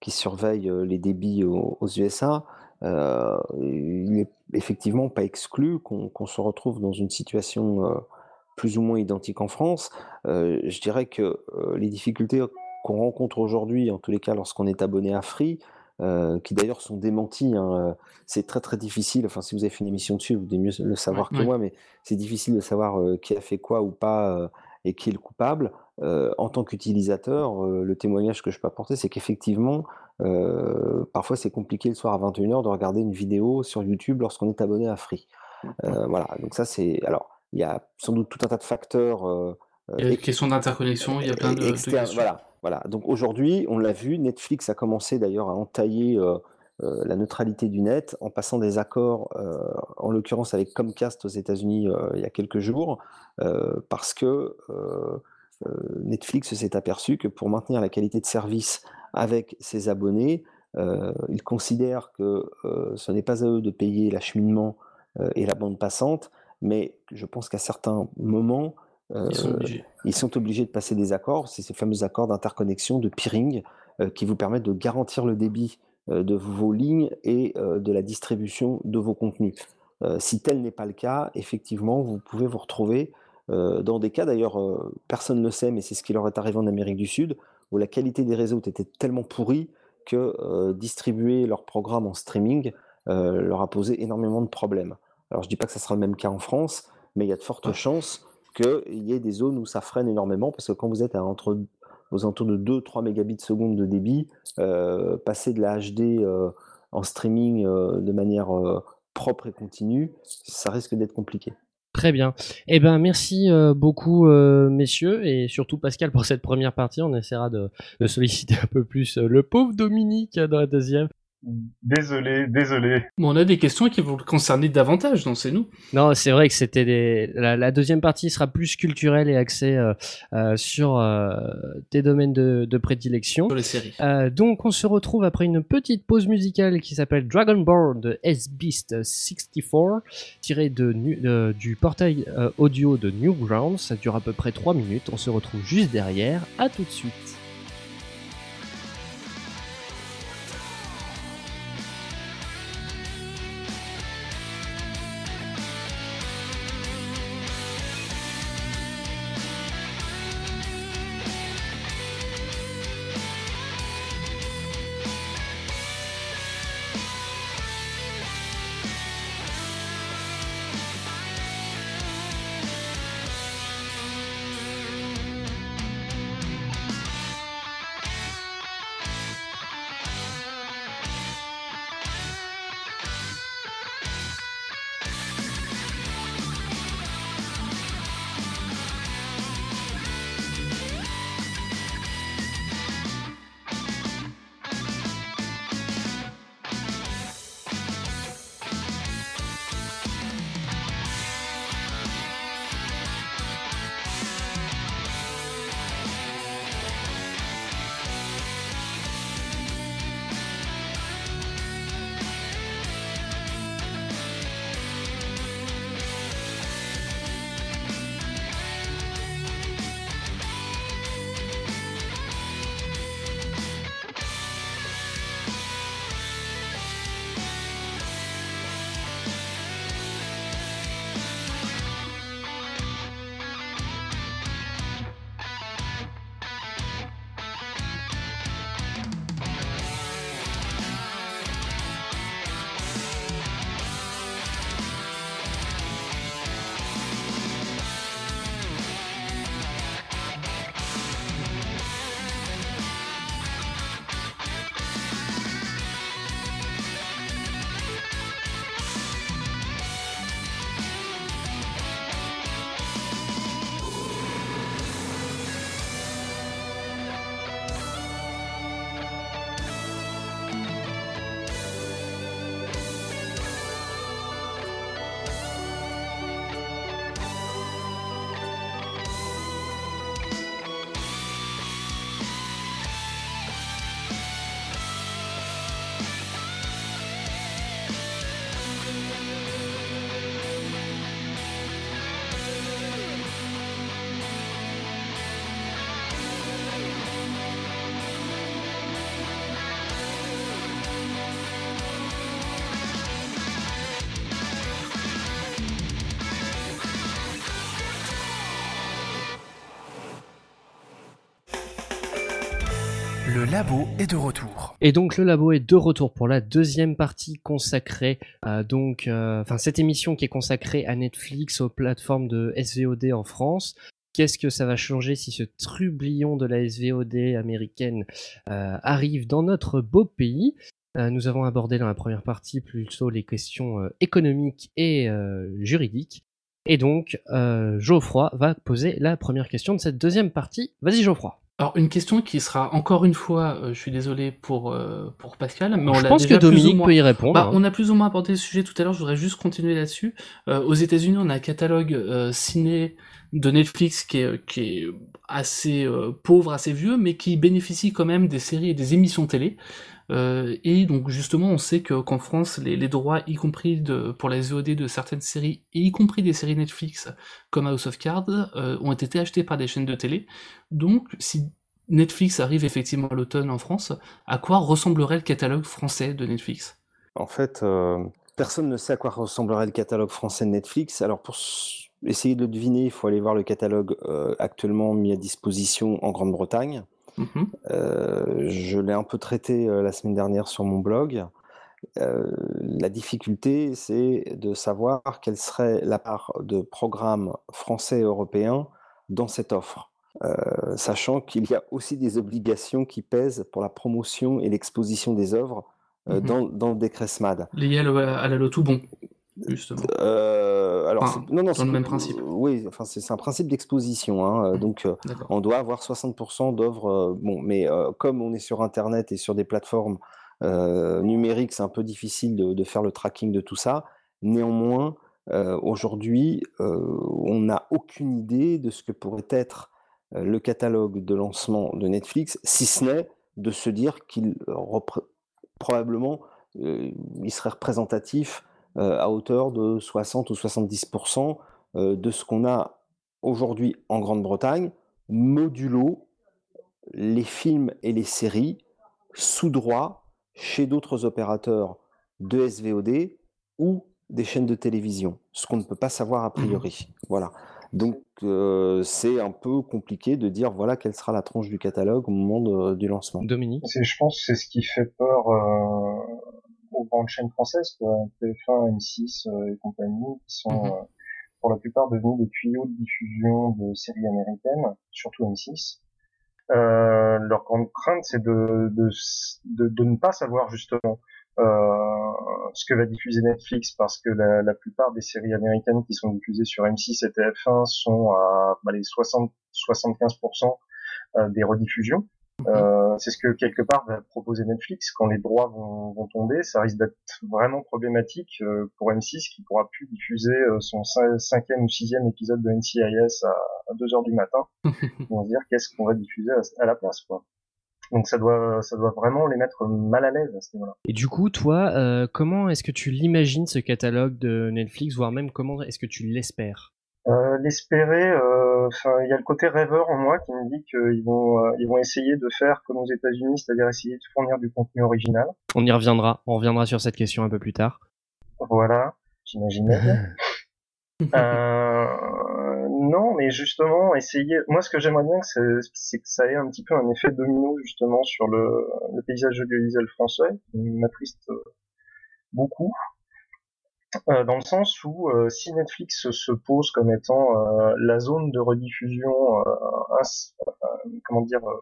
qui surveillent les débits aux, USA. il n'est effectivement pas exclu qu'on se retrouve dans une situation plus ou moins identique en France. je dirais que les difficultés qu'on rencontre aujourd'hui, en tous les cas lorsqu'on est abonné à Free, euh, qui d'ailleurs sont démentis. Hein, euh, c'est très très difficile. Enfin, si vous avez fait une émission dessus, vous devez mieux le savoir que moi, mais c'est difficile de savoir euh, qui a fait quoi ou pas et qui est le coupable. en tant qu'utilisateur, le témoignage que je peux apporter, c'est qu'effectivement, parfois c'est compliqué le soir à 21h de regarder une vidéo sur YouTube lorsqu'on est abonné à Free. voilà, donc ça c'est. Alors, il y a sans doute tout un tas de facteurs. il y a des questions d'interconnexion, il y a plein de, de Voilà, voilà, donc aujourd'hui, on l'a vu, Netflix a commencé d'ailleurs à entailler euh, euh, la neutralité du net en passant des accords, euh, en l'occurrence avec Comcast aux États-Unis il y a quelques jours, parce que Netflix s'est aperçu que pour maintenir la qualité de service avec ses abonnés, ils considèrent que ce n'est pas à eux de payer l'acheminement et la bande passante, mais je pense qu'à certains moments, ils sont, obligés. de passer des accords, c'est ces fameux accords d'interconnexion, de peering, euh, qui vous permettent de garantir le débit euh, de vos lignes et de la distribution de vos contenus. si tel n'est pas le cas, effectivement, vous pouvez vous retrouver dans des cas, d'ailleurs, personne ne le sait, mais c'est ce qui leur est arrivé en Amérique du Sud, où la qualité des réseaux était tellement pourrie que distribuer leurs programmes en streaming leur a posé énormément de problèmes. Alors je ne dis pas que ça sera le même cas en France, mais il y a de fortes chances qu'il y ait des zones où ça freine énormément, parce que quand vous êtes à entre, aux alentours de 2-3 mégabits seconde de débit, euh, passer de la HD euh, en streaming euh, de manière propre et continue, ça risque d'être compliqué. Très bien. Eh ben merci beaucoup messieurs et surtout Pascal pour cette première partie. On essaiera de, de solliciter un peu plus le pauvre Dominique dans la deuxième. Désolé, désolé. Bon, on a des questions qui vont le concerner davantage, non c'est nous Non, c'est vrai que c'était des... la, deuxième partie sera plus culturelle et axée euh, euh, sur euh, tes domaines de, de, prédilection. Sur les séries. donc on se retrouve après une petite pause musicale qui s'appelle Dragon Ball de S-Beast 64, tiré de, du portail audio de Newgrounds. Ça dure à peu près 3 minutes. On se retrouve juste derrière. À tout de suite. Labo est de retour. Et donc le labo est de retour pour la deuxième partie consacrée à donc euh, enfin cette émission qui est consacrée à Netflix aux plateformes de SVOD en France. Qu'est-ce que ça va changer si ce trublion de la SVOD américaine euh, arrive dans notre beau pays? Euh, Nous avons abordé dans la première partie plutôt les questions euh, économiques et euh, juridiques. Et donc, euh, Geoffroy va poser la première question de cette deuxième partie. Vas-y Geoffroy. Alors une question qui sera encore une fois, euh, je suis désolé pour euh, pour Pascal, mais on Je pense que déjà Dominique moins- peut y répondre. Bah, on a plus ou moins abordé le sujet tout à l'heure, je voudrais juste continuer là-dessus. Euh, aux États-Unis, on a un catalogue euh, ciné de Netflix qui est, qui est assez euh, pauvre, assez vieux, mais qui bénéficie quand même des séries et des émissions télé. Euh, et donc justement, on sait que qu'en France, les, les droits, y compris de, pour la VOD de certaines séries, et y compris des séries Netflix comme House of Cards, euh, ont été achetés par des chaînes de télé. Donc, si Netflix arrive effectivement à l'automne en France, à quoi ressemblerait le catalogue français de Netflix? En fait, euh, personne ne sait à quoi ressemblerait le catalogue français de Netflix. Alors, pour essayer de le deviner, il faut aller voir le catalogue euh, actuellement mis à disposition en Grande-Bretagne. Mhm. Euh, je l'ai un peu traité euh, la semaine dernière sur mon blog. La difficulté, c'est de savoir quelle serait la part de programmes français et européens dans cette offre. Sachant qu'il y a aussi des obligations qui pèsent pour la promotion et l'exposition des œuvres Mhm. dans, dans le décret SMAD. Lié à, à la loto bon, justement. Euh, alors, Enfin, c'est- non, non, dans le c'est- même principe. Oui, enfin, c'est c'est un principe d'exposition. hein, donc, euh, on doit avoir 60% d'œuvres. euh, bon, mais comme on est sur Internet et sur des plateformes numériques, c'est un peu difficile de, de faire le tracking de tout ça. Néanmoins, euh, aujourd'hui, euh, on n'a aucune idée de ce que pourrait être euh, le catalogue de lancement de Netflix, si ce n'est de se dire qu'il probablement il serait représentatif à hauteur de 60 ou 70% euh, de ce qu'on a aujourd'hui en Grande-Bretagne, modulo les films et les séries sous droit chez d'autres opérateurs de SVOD ou des chaînes de télévision, ce qu'on ne peut pas savoir a priori. Voilà. Donc euh, c'est un peu compliqué de dire voilà quelle sera la tranche du catalogue au moment de- du lancement. Dominique? C'est, je pense que c'est ce qui fait peur euh, aux grandes chaînes françaises, quoi. TF1, M6 euh, et compagnie, qui sont Mhm. euh, pour la plupart devenus des tuyaux de diffusion de séries américaines, surtout M6. Euh, leur grande crainte, c'est de, de, s- de, de ne pas savoir justement euh, ce que va diffuser Netflix, parce que la, la plupart des séries américaines qui sont diffusées sur M6 et TF1 sont à bah, les 60-75% euh, des rediffusions. Euh, c'est ce que quelque part va proposer Netflix quand les droits vont, vont tomber. Ça risque d'être vraiment problématique euh, pour M6 qui pourra plus diffuser euh, son cin- cinquième ou sixième épisode de NCIS à, à 2 heures du matin. Ils vont se dire qu'est-ce qu'on va diffuser à, à la place, quoi. Donc ça doit, ça doit vraiment les mettre mal à l'aise à ce niveau-là. Et du coup, toi, euh, comment est-ce que tu l'imagines ce catalogue de Netflix, voire même comment est-ce que tu l'espères? Euh, L'espérer, euh, enfin, il y a le côté rêveur en moi qui me dit qu'ils vont, euh, ils vont essayer de faire comme aux États-Unis, c'est-à-dire essayer de fournir du contenu original. On y reviendra. On reviendra sur cette question un peu plus tard. Voilà, j'imaginais. Euh, non, mais justement, essayer. Moi, ce que j'aimerais bien, c'est c'est que ça ait un petit peu un effet domino justement sur le, le paysage audiovisuel français, qui m'attriste euh, beaucoup. Euh, dans le sens où euh, si Netflix se pose comme étant euh, la zone de rediffusion, euh, euh, comment dire, euh,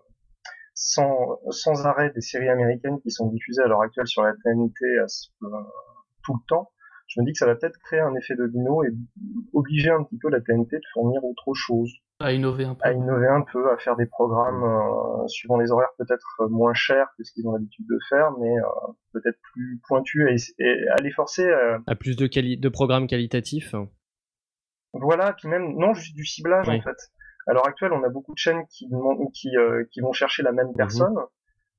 sans, sans arrêt des séries américaines qui sont diffusées à l'heure actuelle sur la TNT tout le temps, je me dis que ça va peut-être créer un effet domino et obliger un petit peu la TNT de fournir autre chose, À innover un peu. à innover un peu, à faire des programmes euh, suivant les horaires peut-être moins chers que ce qu'ils ont l'habitude de faire, mais euh, peut-être plus pointus et, et à les forcer. euh, À plus de, quali- de programmes qualitatifs. voilà, puis même non juste du ciblage Oui. en fait. À l'heure actuelle, on a beaucoup de chaînes qui demandent- qui, euh, qui vont chercher la même personne.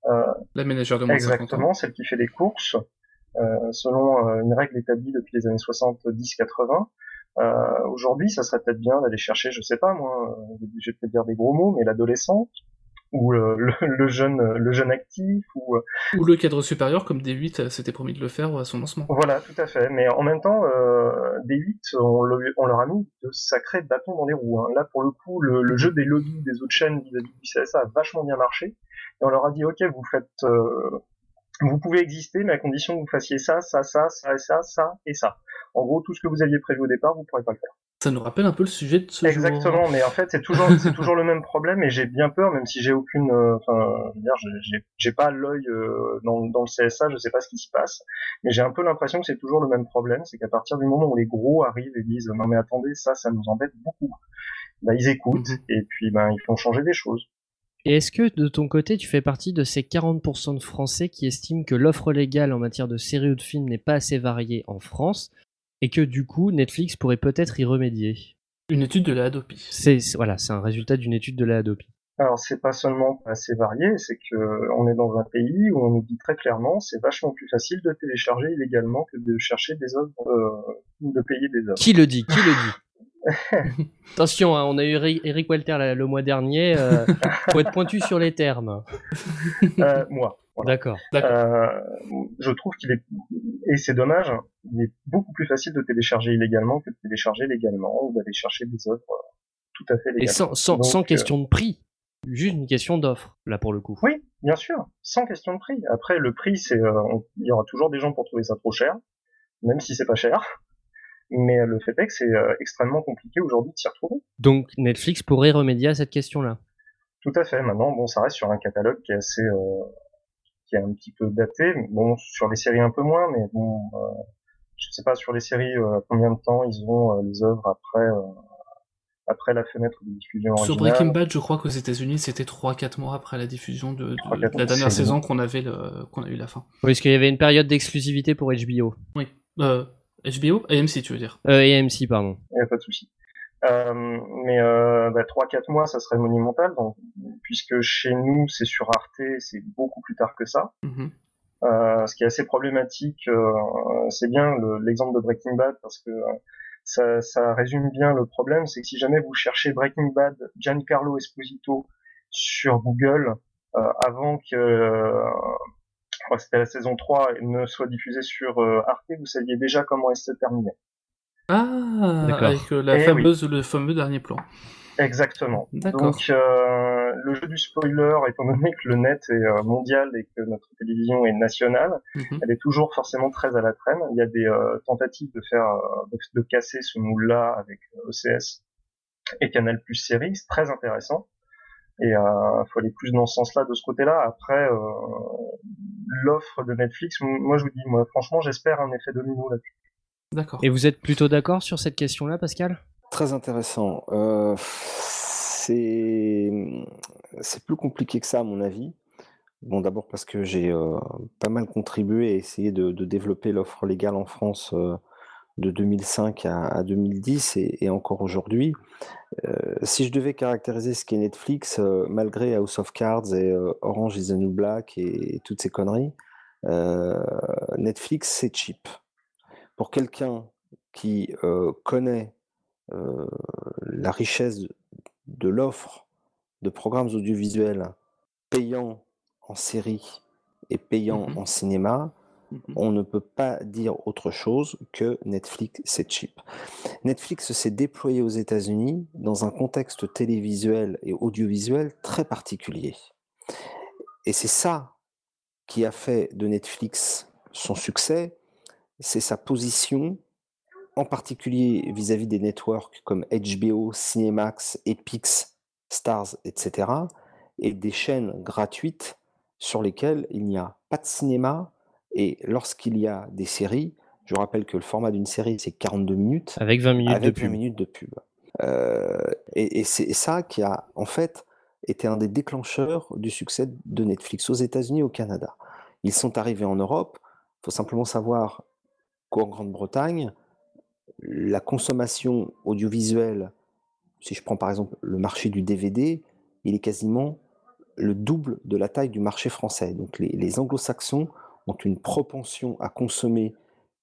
Euh, La ménagère de moins de 50 ans. Exactement, celle qui fait les courses, euh, selon euh, une règle établie depuis les années 70-80. Euh, Aujourd'hui, ça serait peut-être bien d'aller chercher, je sais pas moi, euh, je vais peut-être dire des gros mots, mais l'adolescent ou euh, le, le jeune, le jeune actif, ou euh, Ou le cadre supérieur, comme D8 s'était promis de le faire à son lancement. voilà, tout à fait. Mais en même temps, euh, des 8, on, le- on leur a mis de sacrés bâtons dans les roues. hein. Là, pour le coup, le, le jeu des lobbies des autres chaînes vis-à-vis du CSA a vachement bien marché. et on leur a dit ok vous faites euh, vous pouvez exister mais à condition que vous fassiez ça ça ça ça ça ça et ça en gros tout ce que vous aviez prévu au départ vous pourrez pas le faire ça nous rappelle un peu le sujet de ce Exactement, mais en fait c'est toujours c'est toujours le même problème et j'ai bien peur, même si j'ai aucune, euh, enfin, j'ai j'ai pas l'œil euh, dans, dans le CSA, je sais pas ce qui se passe, mais j'ai un peu l'impression que c'est toujours le même problème, c'est qu'à partir du moment où les gros arrivent et disent non mais attendez ça ça nous embête beaucoup, bah ils écoutent mhm. et puis ben ils font changer des choses. Et est-ce que de ton côté, tu fais partie de ces 40% de Français qui estiment que l'offre légale en matière de séries ou de films n'est pas assez variée en France et que du coup Netflix pourrait peut-être y remédier? Une étude de la Adopi. C'est voilà, c'est un résultat d'une étude de la Adopi. Alors c'est pas seulement assez varié, c'est que on est dans un pays où on nous dit très clairement c'est vachement plus facile de télécharger illégalement que de chercher des œuvres, euh, de payer des œuvres. Qui le dit? Qui le dit? Attention, hein, on a eu Eric Walter le mois dernier. Euh, faut être pointu sur les termes. Euh, moi. D'accord. Euh, je trouve qu'il est et c'est dommage. Il est beaucoup plus facile de télécharger illégalement que de télécharger légalement ou d'aller chercher des œuvres euh, tout à fait légalement. Et sans, sans, sans question de prix, juste une question d'offre là pour le coup. Oui, bien sûr, sans question de prix. Après le prix, c'est il y aura toujours des gens pour trouver ça trop cher, même si c'est pas cher. Mais le fait est que c'est extrêmement compliqué aujourd'hui de s'y retrouver. Donc Netflix pourrait remédier à cette question-là. Tout à fait. Maintenant, bon, ça reste sur un catalogue qui est assez, euh, qui est un petit peu daté. Bon, sur les séries un peu moins, mais bon, euh, je sais pas sur les séries euh, combien de temps ils ont euh, les œuvres après euh, après la fenêtre de diffusion Sur Breaking Bad, je crois qu'aux États-Unis, c'était 3-4 mois après la diffusion de, la dernière saison qu'on avait le, qu'on a eu la fin. Oui, parce qu'il y avait une période d'exclusivité pour HBO. Oui. Euh, HBO AMC, tu veux dire? Euh, AMC, pardon. Il n'y a pas de souci. Euh, mais euh, bah, 3-4 mois, ça serait monumental, donc, puisque chez nous, c'est sur Arte, c'est beaucoup plus tard que ça. Euh, ce qui est assez problématique, euh, c'est bien l'exemple de Breaking Bad, parce que euh, ça, ça, résume bien le problème, c'est que si jamais vous cherchez Breaking Bad, Giancarlo Esposito sur Google, euh, avant que c'était la saison 3 ne soit diffusée sur Arte, vous saviez déjà comment elle se terminait. Ah, avec euh, la eh fameuse, le fameux dernier plan. Exactement. Donc euh, le jeu du spoiler, étant donné que le net est euh, mondial et que notre télévision est nationale, mhm. elle est toujours forcément très à la traîne. Il y a des tentatives de faire de, casser ce moule-là avec OCS et Canal Plus série, c'est très intéressant. Et il faut aller plus dans ce sens-là, de ce côté-là. Après, l'offre de Netflix, moi je vous dis, moi franchement, j'espère un effet domino là-dessus. D'accord. Et vous êtes plutôt d'accord sur cette question-là, Pascal? Très intéressant. Euh, c'est plus compliqué que ça, à mon avis. Bon, d'abord parce que j'ai euh, pas mal contribué à essayer de, développer l'offre légale en France euh, de 2005 à, 2010 et, encore aujourd'hui. si je devais caractériser ce qu'est Netflix, malgré House of Cards et Orange is the New Black et toutes ces conneries, Netflix, c'est cheap pour quelqu'un qui connaît la richesse de l'offre de programmes audiovisuels payants en série et payants mmh en cinéma, on ne peut pas dire autre chose que Netflix, c'est cheap. Netflix s'est déployé aux États-Unis dans un contexte télévisuel et audiovisuel très particulier. Et c'est ça qui a fait de Netflix son succès, c'est sa position, en particulier vis-à-vis des networks comme HBO, Cinemax, Epix, Stars, etc., et des chaînes gratuites sur lesquelles il n'y a pas de cinéma, et lorsqu'il y a des séries, je rappelle que le format d'une série, c'est 42 minutes. Avec 20 minutes de pub. minutes de pub. Euh, et, et c'est ça qui a, en fait, été un des déclencheurs du succès de Netflix aux États-Unis et au Canada. Ils sont arrivés en Europe. Il faut simplement savoir qu'en Grande-Bretagne, la consommation audiovisuelle, si je prends par exemple le marché du DVD, il est quasiment le double de la taille du marché français. Donc les, anglo-saxons ont une propension à consommer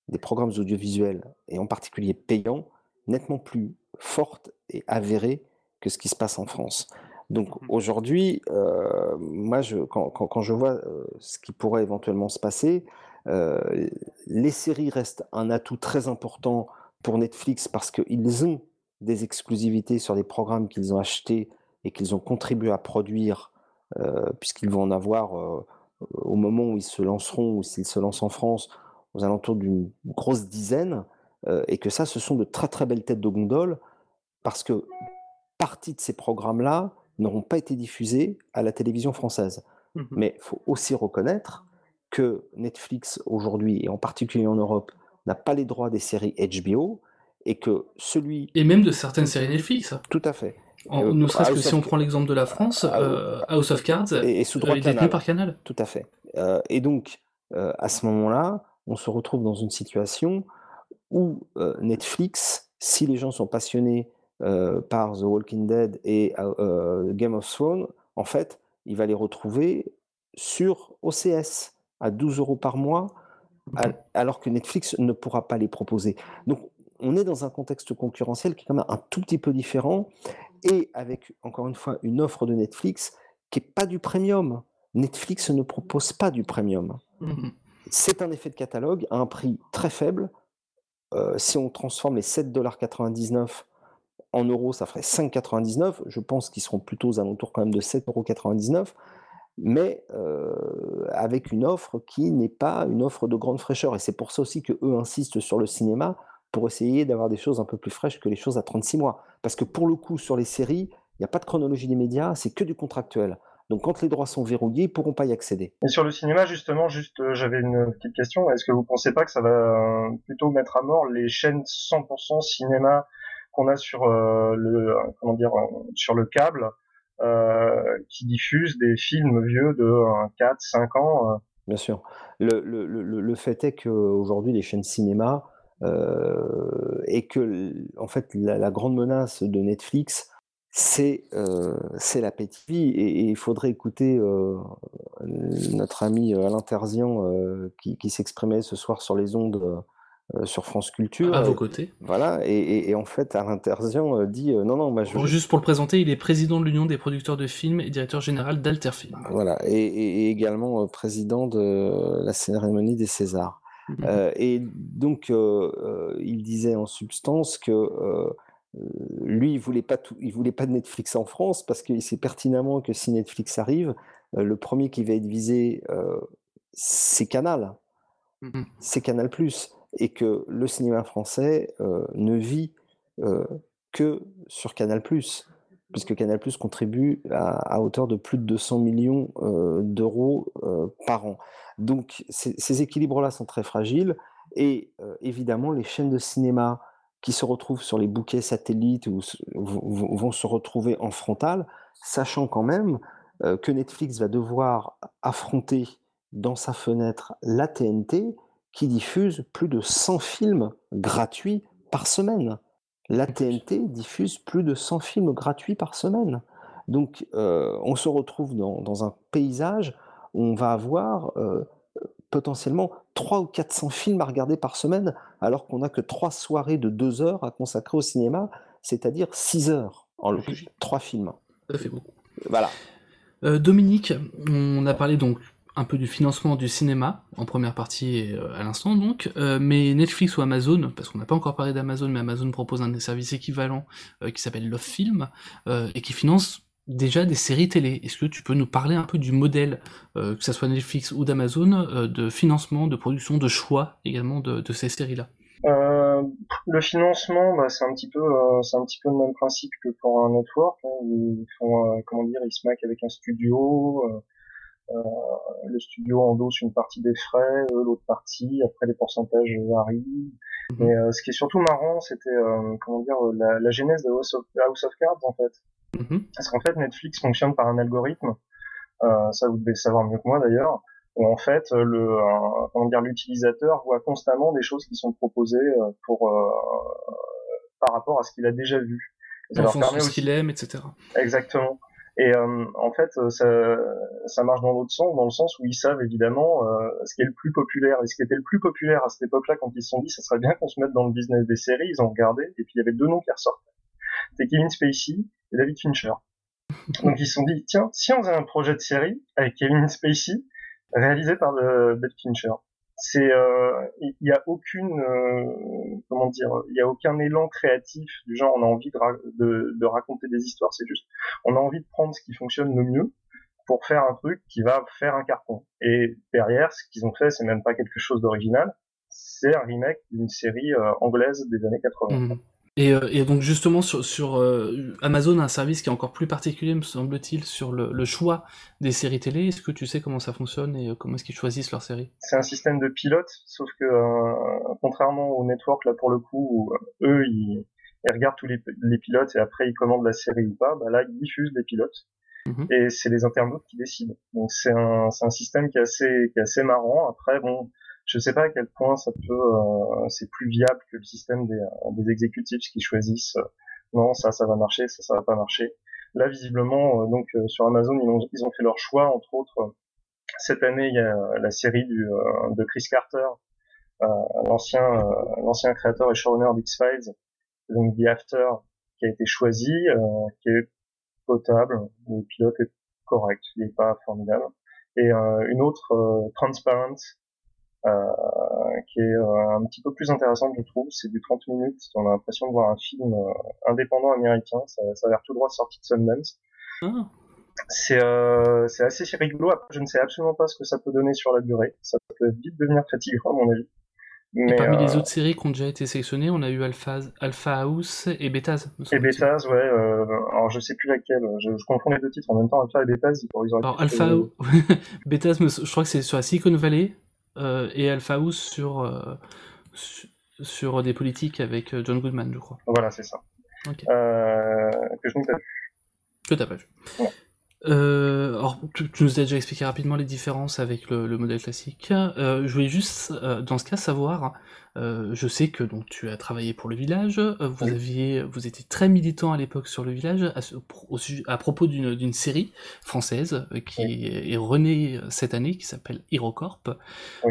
des programmes audiovisuels, et en particulier payants, nettement plus forte et avérée que ce qui se passe en France. Donc mmh aujourd'hui, euh, moi, je, quand, je vois euh, ce qui pourrait éventuellement se passer, euh, les séries restent un atout très important pour Netflix parce qu'ils ont des exclusivités sur des programmes qu'ils ont achetés et qu'ils ont contribué à produire puisqu'ils vont en avoir au moment où ils se lanceront ou s'ils se lancent en France aux alentours d'une grosse dizaine, et que ça, ce sont de très très belles têtes de gondole, parce que partie de ces programmes-là n'auront pas été diffusés à la télévision française. Mmh Mais il faut aussi reconnaître que Netflix aujourd'hui, et en particulier en Europe, n'a pas les droits des séries HBO, et que celui... Et même de certaines séries Netflix. Tout à fait. En, ne serait-ce que si on prend l'exemple de la France, euh, House of Cards et, sous droit est par Canal. Tout à fait. Euh, et donc, euh, à ce moment-là, on se retrouve dans une situation où Netflix, si les gens sont passionnés par The Walking Dead et Game of Thrones, en fait, il va les retrouver sur OCS à 12 euros par mois, alors que Netflix ne pourra pas les proposer. Donc, on est dans un contexte concurrentiel qui est quand même un tout petit peu différent et avec, encore une fois, une offre de Netflix qui n'est pas du premium. Netflix ne propose pas du premium. Mmh C'est un effet de catalogue à un prix très faible. Euh, si on transforme les 7,99$ en euros, ça ferait 5,99$. Je pense qu'ils seront plutôt aux alentours quand même de 7,99€, mais euh, avec une offre qui n'est pas une offre de grande fraîcheur. Et c'est pour ça aussi qu'eux insistent sur le cinéma, pour essayer d'avoir des choses un peu plus fraîches que les choses à 36 mois. Parce que pour le coup, sur les séries, il n'y a pas de chronologie des médias, c'est que du contractuel. Donc quand les droits sont verrouillés, ils pourront pas y accéder. Et sur le cinéma, justement, juste, euh, j'avais une petite question. Est-ce que vous pensez pas que ça va euh, plutôt mettre à mort les chaînes 100% cinéma qu'on a sur euh, le, comment dire, sur le câble, qui diffusent des films vieux de 4, 5 ans Bien sûr. Le, le, le, le fait est qu'aujourd'hui, les chaînes cinéma euh, et que en fait la, grande menace de Netflix c'est euh, la et, et, il faudrait écouter euh, notre ami Alain Terzian qui, qui s'exprimait ce soir sur les ondes sur France Culture. À vos côtés. Voilà, et, et, en fait, Alain Terzian dit non, non, moi je. Juste pour le présenter, il est président de l'Union des producteurs de films et directeur général d'Alterfilm. Voilà, et, également président de la cérémonie des Césars. Mmh euh, et donc, euh, euh, il disait en substance que lui, il voulait pas il voulait pas de Netflix en France parce qu'il sait pertinemment que si Netflix arrive, le premier qui va être visé, c'est Canal, mmh c'est Canal et que le cinéma français ne vit que sur Canal puisque Canal contribue à, hauteur de plus de 200 millions d'euros par an. Donc ces, équilibres-là sont très fragiles et euh, évidemment les chaînes de cinéma qui se retrouvent sur les bouquets satellites vont se retrouver en frontal, sachant quand même euh, que Netflix va devoir affronter dans sa fenêtre la TNT qui diffuse plus de 100 films gratuits par semaine. La TNT diffuse plus de 100 films gratuits par semaine. Donc euh, on se retrouve dans un paysage on va avoir euh, potentiellement 300 ou 400 films à regarder par semaine, alors qu'on n'a que trois soirées de deux heures à consacrer au cinéma, c'est-à-dire 6 heures en le trois films. Ça fait beaucoup. Voilà. Euh, Dominique, on a parlé donc un peu du financement du cinéma en première partie euh, à l'instant donc, mais Netflix ou Amazon, parce qu'on n'a pas encore parlé d'Amazon, mais Amazon propose un des services équivalents qui s'appelle Love Film et qui finance déjà des séries télé. Est-ce que tu peux nous parler un peu du modèle, euh, que ce soit Netflix ou d'Amazon, euh, de financement, de production, de choix également de, ces séries-là? Euh, Le financement, bah, c'est un petit peu, petit peu le même principe que pour un network. Hein. Ils se maquent avec un studio. Le studio endosse une partie des frais, l'autre partie. Après, les pourcentages varient. Mhm. Mais ce qui est surtout marrant, c'était comment dire la, la genèse de House of, House of Cards en fait. Mhm. Parce qu'en fait, Netflix fonctionne par un algorithme, euh, ça vous devez savoir mieux que moi d'ailleurs, où en fait le comment dire l'utilisateur voit constamment des choses qui sont proposées euh, pour euh, par rapport à ce qu'il a déjà vu. Et ça permet ce qu'il aime, etc. Exactement. Et euh, en fait, ça, ça marche dans l'autre sens, dans le sens où ils savent évidemment euh, ce qui est le plus populaire. Et ce qui était le plus populaire à cette époque-là, quand ils se sont dit, ça serait bien qu'on se mette dans le business des séries, ils ont regardé, et puis il y avait deux noms qui ressortaient. C'était Kevin Spacey et David Fincher. Donc ils se sont dit, tiens, si on faisait un projet de série avec Kevin Spacey, réalisé par David Fincher, c'est, euh, il y a aucune, euh, comment dire, il y a aucun élan créatif du genre on a envie de, raconter des histoires, c'est juste, on a envie de prendre ce qui fonctionne le mieux pour faire un truc qui va faire un carton. Et derrière, ce qu'ils ont fait, c'est même pas quelque chose d'original, c'est un remake d'une série euh, anglaise des années 80. Mhm. Et, euh, et, donc justement sur, sur euh, Amazon a un service qui est encore plus particulier, me semble-t-il, sur le, le, choix des séries télé. Est-ce que tu sais comment ça fonctionne et comment est-ce qu'ils choisissent leurs séries? C'est un système de pilote, sauf que contrairement au network là pour le coup, où, eux ils, ils, regardent tous les, les, pilotes et après ils commandent la série ou pas, bah là ils diffusent les pilotes. Mhm. Et c'est les internautes qui décident. Donc c'est un, un système qui est assez, qui est assez marrant. Après, bon, je sais pas à quel point ça peut, euh, c'est plus viable que le système des, des exécutifs qui choisissent. Euh, non, ça, ça va marcher, ça, ça va pas marcher. Là, visiblement, euh, donc sur Amazon, ils ont, ils ont fait leur choix. Entre autres, cette année, il y a la série du, de Chris Carter, l'ancien, l'ancien créateur et showrunner d'X Files, donc The After, qui a été choisi, qui est potable, le pilote est correct, il est pas formidable. Et une autre, Transparent, euh, qui est euh, un petit peu plus intéressante, je trouve. C'est du 30 minutes. On a l'impression de voir un film euh, indépendant américain. Ça, ça a l'air tout droit sorti de Sundance. Ah. C'est euh, assez rigolo. Après, je ne sais absolument pas ce que ça peut donner sur la durée. Ça peut vite devenir fatigant, à mon avis. Mais, et parmi les autres séries qui ont déjà été sélectionnées, on a eu Alpha, Alpha House et Betaz. Et Betaz, ouais. Euh, alors je sais plus laquelle. Je, je, confonds les deux titres en même temps. Alpha et Betaz. Ils auraient alors Alpha, Betaz, je crois que c'est sur la Silicon Valley. Euh, et Alpha House sur, euh, sur des politiques avec euh, John Goodman, je crois. Voilà, c'est ça. que je n'ai pas vu. Que t'as pas vu. Euh, alors, tu, tu, nous as déjà expliqué rapidement les différences avec le, le modèle classique. Euh, je voulais juste, euh, dans ce cas, savoir euh, je sais que donc tu as travaillé pour le village, euh, vous aviez, vous étiez très militant à l'époque sur le village à, au, à propos d'une série française euh, qui est, est, renée cette année, qui s'appelle HeroCorp.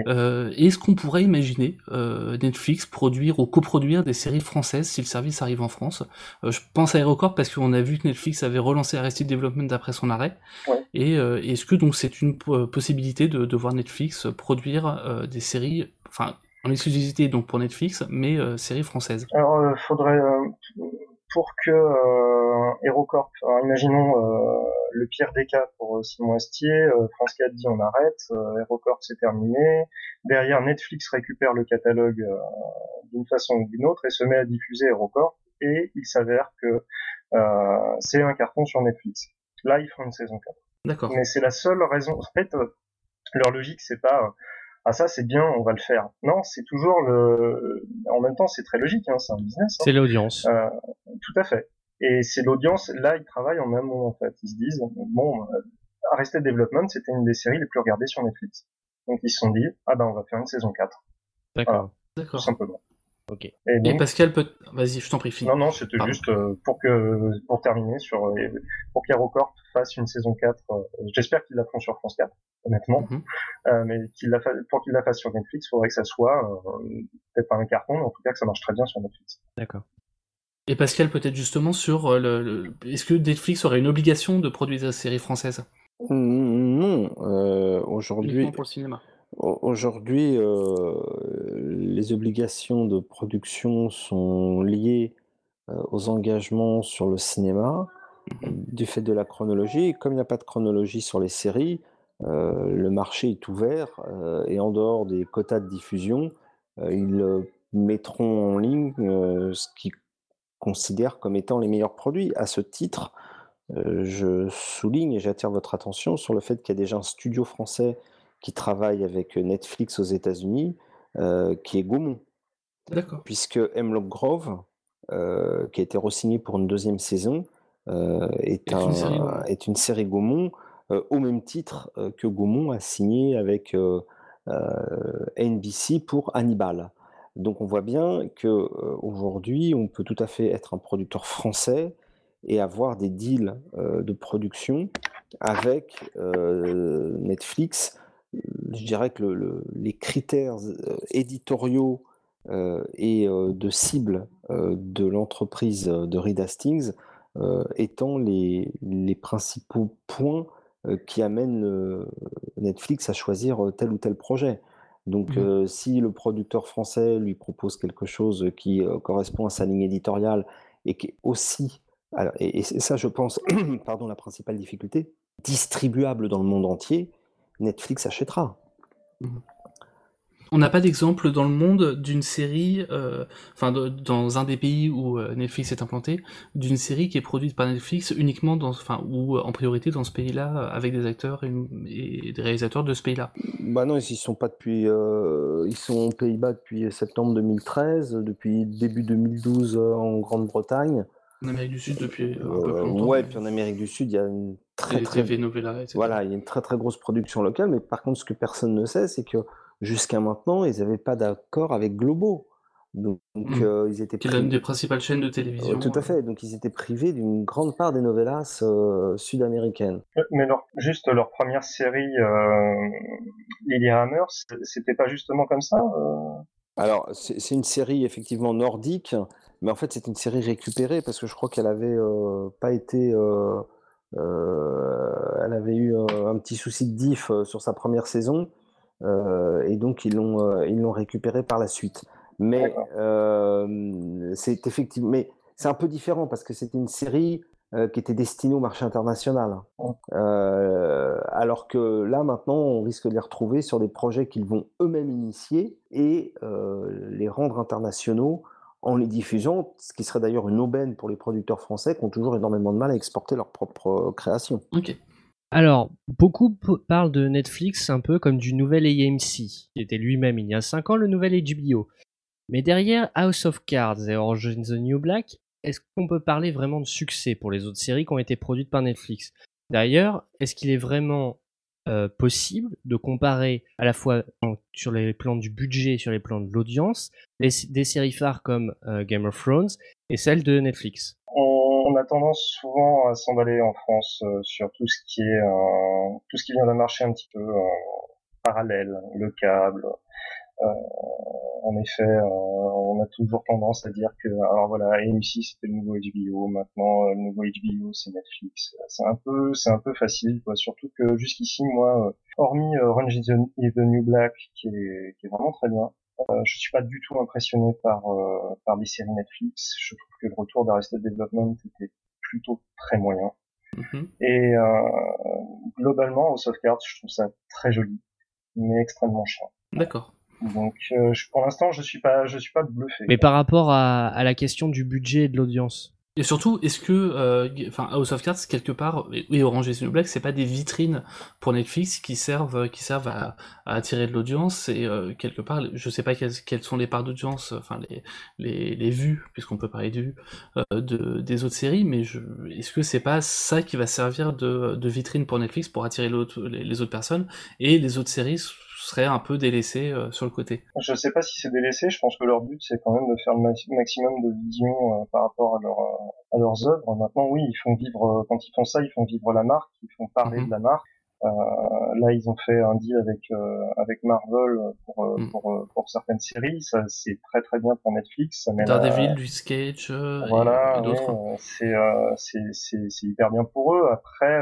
Euh, Est-ce qu'on pourrait imaginer euh, Netflix produire ou coproduire des séries françaises si le service arrive en France. Je pense à HeroCorp parce qu'on a vu que Netflix avait relancé Arrested Development après son arrêt. Et est-ce que donc c'est une possibilité de, de, voir Netflix produire des séries, enfin en exclusivité donc pour Netflix, mais euh, série française. Alors, euh, faudrait euh, pour que euh, HeroCorp, imaginons euh, le pire des cas pour Simon Astier, France 4 dit on arrête, HeroCorp c'est terminé, derrière Netflix récupère le catalogue d'une façon ou d'une autre et se met à diffuser HeroCorp, et il s'avère que c'est un carton sur Netflix. Là, ils font une saison 4. D'accord. Mais c'est la seule raison. En fait, leur logique, c'est pas ah ça c'est bien, on va le faire. Non, c'est toujours le. En même temps, c'est très logique, hein, c'est un business. Hein. C'est l'audience. Euh, tout à fait. Et c'est l'audience. Là, ils travaillent en amont en fait. Ils se disent bon, euh, Arrested Development, c'était une des séries les plus regardées sur Netflix. Donc ils se sont dit ah ben on va faire une saison 4. D'accord. D'accord. Tout simplement. Ok. Et, et Pascal peut. Vas-y, je t'en prie. Non, non, c'était juste euh, pour que pour terminer sur euh, pour qu'Aerocorp fasse une saison 4. Euh, j'espère qu'ils la font sur France 4, honnêtement. Mm -hmm. mais qu'il la pour qu'il la fasse sur Netflix, il faudrait que ça soit peut-être pas un carton, mais en tout cas que ça marche très bien sur Netflix. D'accord. Et Pascal, peut-être justement sur le, le... est-ce que Netflix aurait une obligation de produire des séries françaises? Non, aujourd'hui. pour le cinéma. Aujourd'hui, euh, les obligations de production sont liées euh, aux engagements sur le cinéma, mmh du fait de la chronologie. comme il n'y a pas de chronologie sur les séries, euh, le marché est ouvert et en dehors des quotas de diffusion, ils mettront en ligne ce qu'ils considèrent comme étant les meilleurs produits. À ce titre, je souligne et j'attire votre attention sur le fait qu'il y a déjà un studio français qui travaille avec Netflix aux États-Unis, euh, qui est Gaumont. D'accord. Puisque Hemlock Grove, euh, qui a été re-signé pour une deuxième saison, euh, est, un, une série, est, une série Gaumont, au même titre que Gaumont a signé avec NBC pour Hannibal. Donc on voit bien que aujourd'hui, on peut tout à fait être un producteur français et avoir des deals de production avec Netflix je dirais que le, les critères euh, éditoriaux euh, et euh, de cible de l'entreprise de Reed Hastings étant les, les, principaux points qui amènent Netflix à choisir tel ou tel projet. Donc, mmh. si le producteur français lui propose quelque chose qui correspond à sa ligne éditoriale et qui est aussi, alors, et, et ça, je pense, pardon, la principale difficulté, distribuable dans le monde entier, Netflix achètera. Mmh. On n'a pas d'exemple dans le monde d'une série, euh, enfin dans un des pays où euh, Netflix est implanté, d'une série qui est produite par Netflix uniquement dans, enfin ou en priorité dans ce pays-là avec des acteurs et, des réalisateurs de ce pays-là? Bah non, ils sont pas depuis, euh, ils sont aux Pays-Bas depuis septembre 2013, depuis début 2012 en Grande-Bretagne. En Amérique du Sud depuis un peu plus longtemps. Ouais, puis en Amérique du Sud, il y a une très très Voilà, il y a une très très grosse production locale, mais par contre, ce que personne ne sait, c'est que jusqu'à maintenant, ils n'avaient pas d'accord avec Globo. Donc, mmh. euh, ils étaient qui l'une des principales chaînes de télévision. tout à fait. Donc, ils étaient privés d'une grande part des novellas euh, sud-américaines. Mais juste leur première série, euh, Lilyhammer, c'était pas justement comme ça euh? Alors, c'est une série effectivement nordique, mais en fait, c'est une série récupérée parce que je crois qu'elle avait pas été. Elle avait eu un petit souci de diff sur sa première saison. Euh, et donc ils l'ont euh, ils l'ont récupéré par la suite. Mais euh, c'est effectivement, mais c'est un peu différent parce que c'était une série qui était destinée au marché international. alors que là, maintenant, on risque de les retrouver sur des projets qu'ils vont eux-mêmes initier et les rendre internationaux en les diffusant, ce qui serait d'ailleurs une aubaine pour les producteurs français qui ont toujours énormément de mal à exporter leurs propres créations. Ok. Alors, beaucoup parlent de Netflix un peu comme du nouvel AMC, qui était lui-même il y a 5 ans le nouvel HBO. Mais derrière House of Cards et Orange is the New Black, est-ce qu'on peut parler vraiment de succès pour les autres séries qui ont été produites par Netflix? D'ailleurs, est-ce qu'il est vraiment euh, possible de comparer à la fois sur les plans du budget, sur les plans de l'audience, des séries phares comme euh, Game of Thrones et celles de Netflix on a tendance souvent à s'emballer en France euh, sur tout ce qui est euh, tout ce qui vient d'un marché un petit peu parallèle, le câble. En effet, on a toujours tendance à dire que alors voilà, AMC c'était le nouveau HBO, maintenant le nouveau HBO c'est Netflix. C'est un peu c'est un peu facile quoi, surtout que jusqu'ici moi hormis Orange is the New Black qui est qui est vraiment très bien, euh, je suis pas du tout impressionné par euh, par les séries Netflix. Je trouve que le retour d'Arrested Development était plutôt très moyen. Mm-hmm. Et euh, globalement, of Cards, je trouve ça très joli, mais extrêmement chiant. D'accord. Donc, euh, pour l'instant, je suis pas, je suis pas bluffé. Mais par rapport à, à la question du budget et de l'audience, et surtout, est-ce que, euh, enfin, House of Cards quelque part, et Orange is the New Black, c'est pas des vitrines pour Netflix qui servent, qui servent à, attirer de l'audience et euh, quelque part, je sais pas quelles, sont les parts d'audience, enfin les, les, les vues, puisqu'on peut parler de vues, euh, de, des autres séries, mais est-ce que c'est pas ça qui va servir de, de vitrine pour Netflix pour attirer les, les autres personnes et les autres séries serait un peu délaissé euh, sur le côté. Je sais pas si c'est délaissé, je pense que leur but c'est quand même de faire le maximum de vision euh, par rapport à, leur, euh, à leurs œuvres. Maintenant oui, ils font vivre, quand ils font ça, ils font vivre la marque, ils font parler mhm. de la marque. Là, ils ont fait un deal avec avec Marvel pour, mhm. pour, pour certaines séries. Ça, c'est très très bien pour Netflix. Daredevil, à... Luke Cage, voilà, c'est c'est c'est hyper bien pour eux. Après,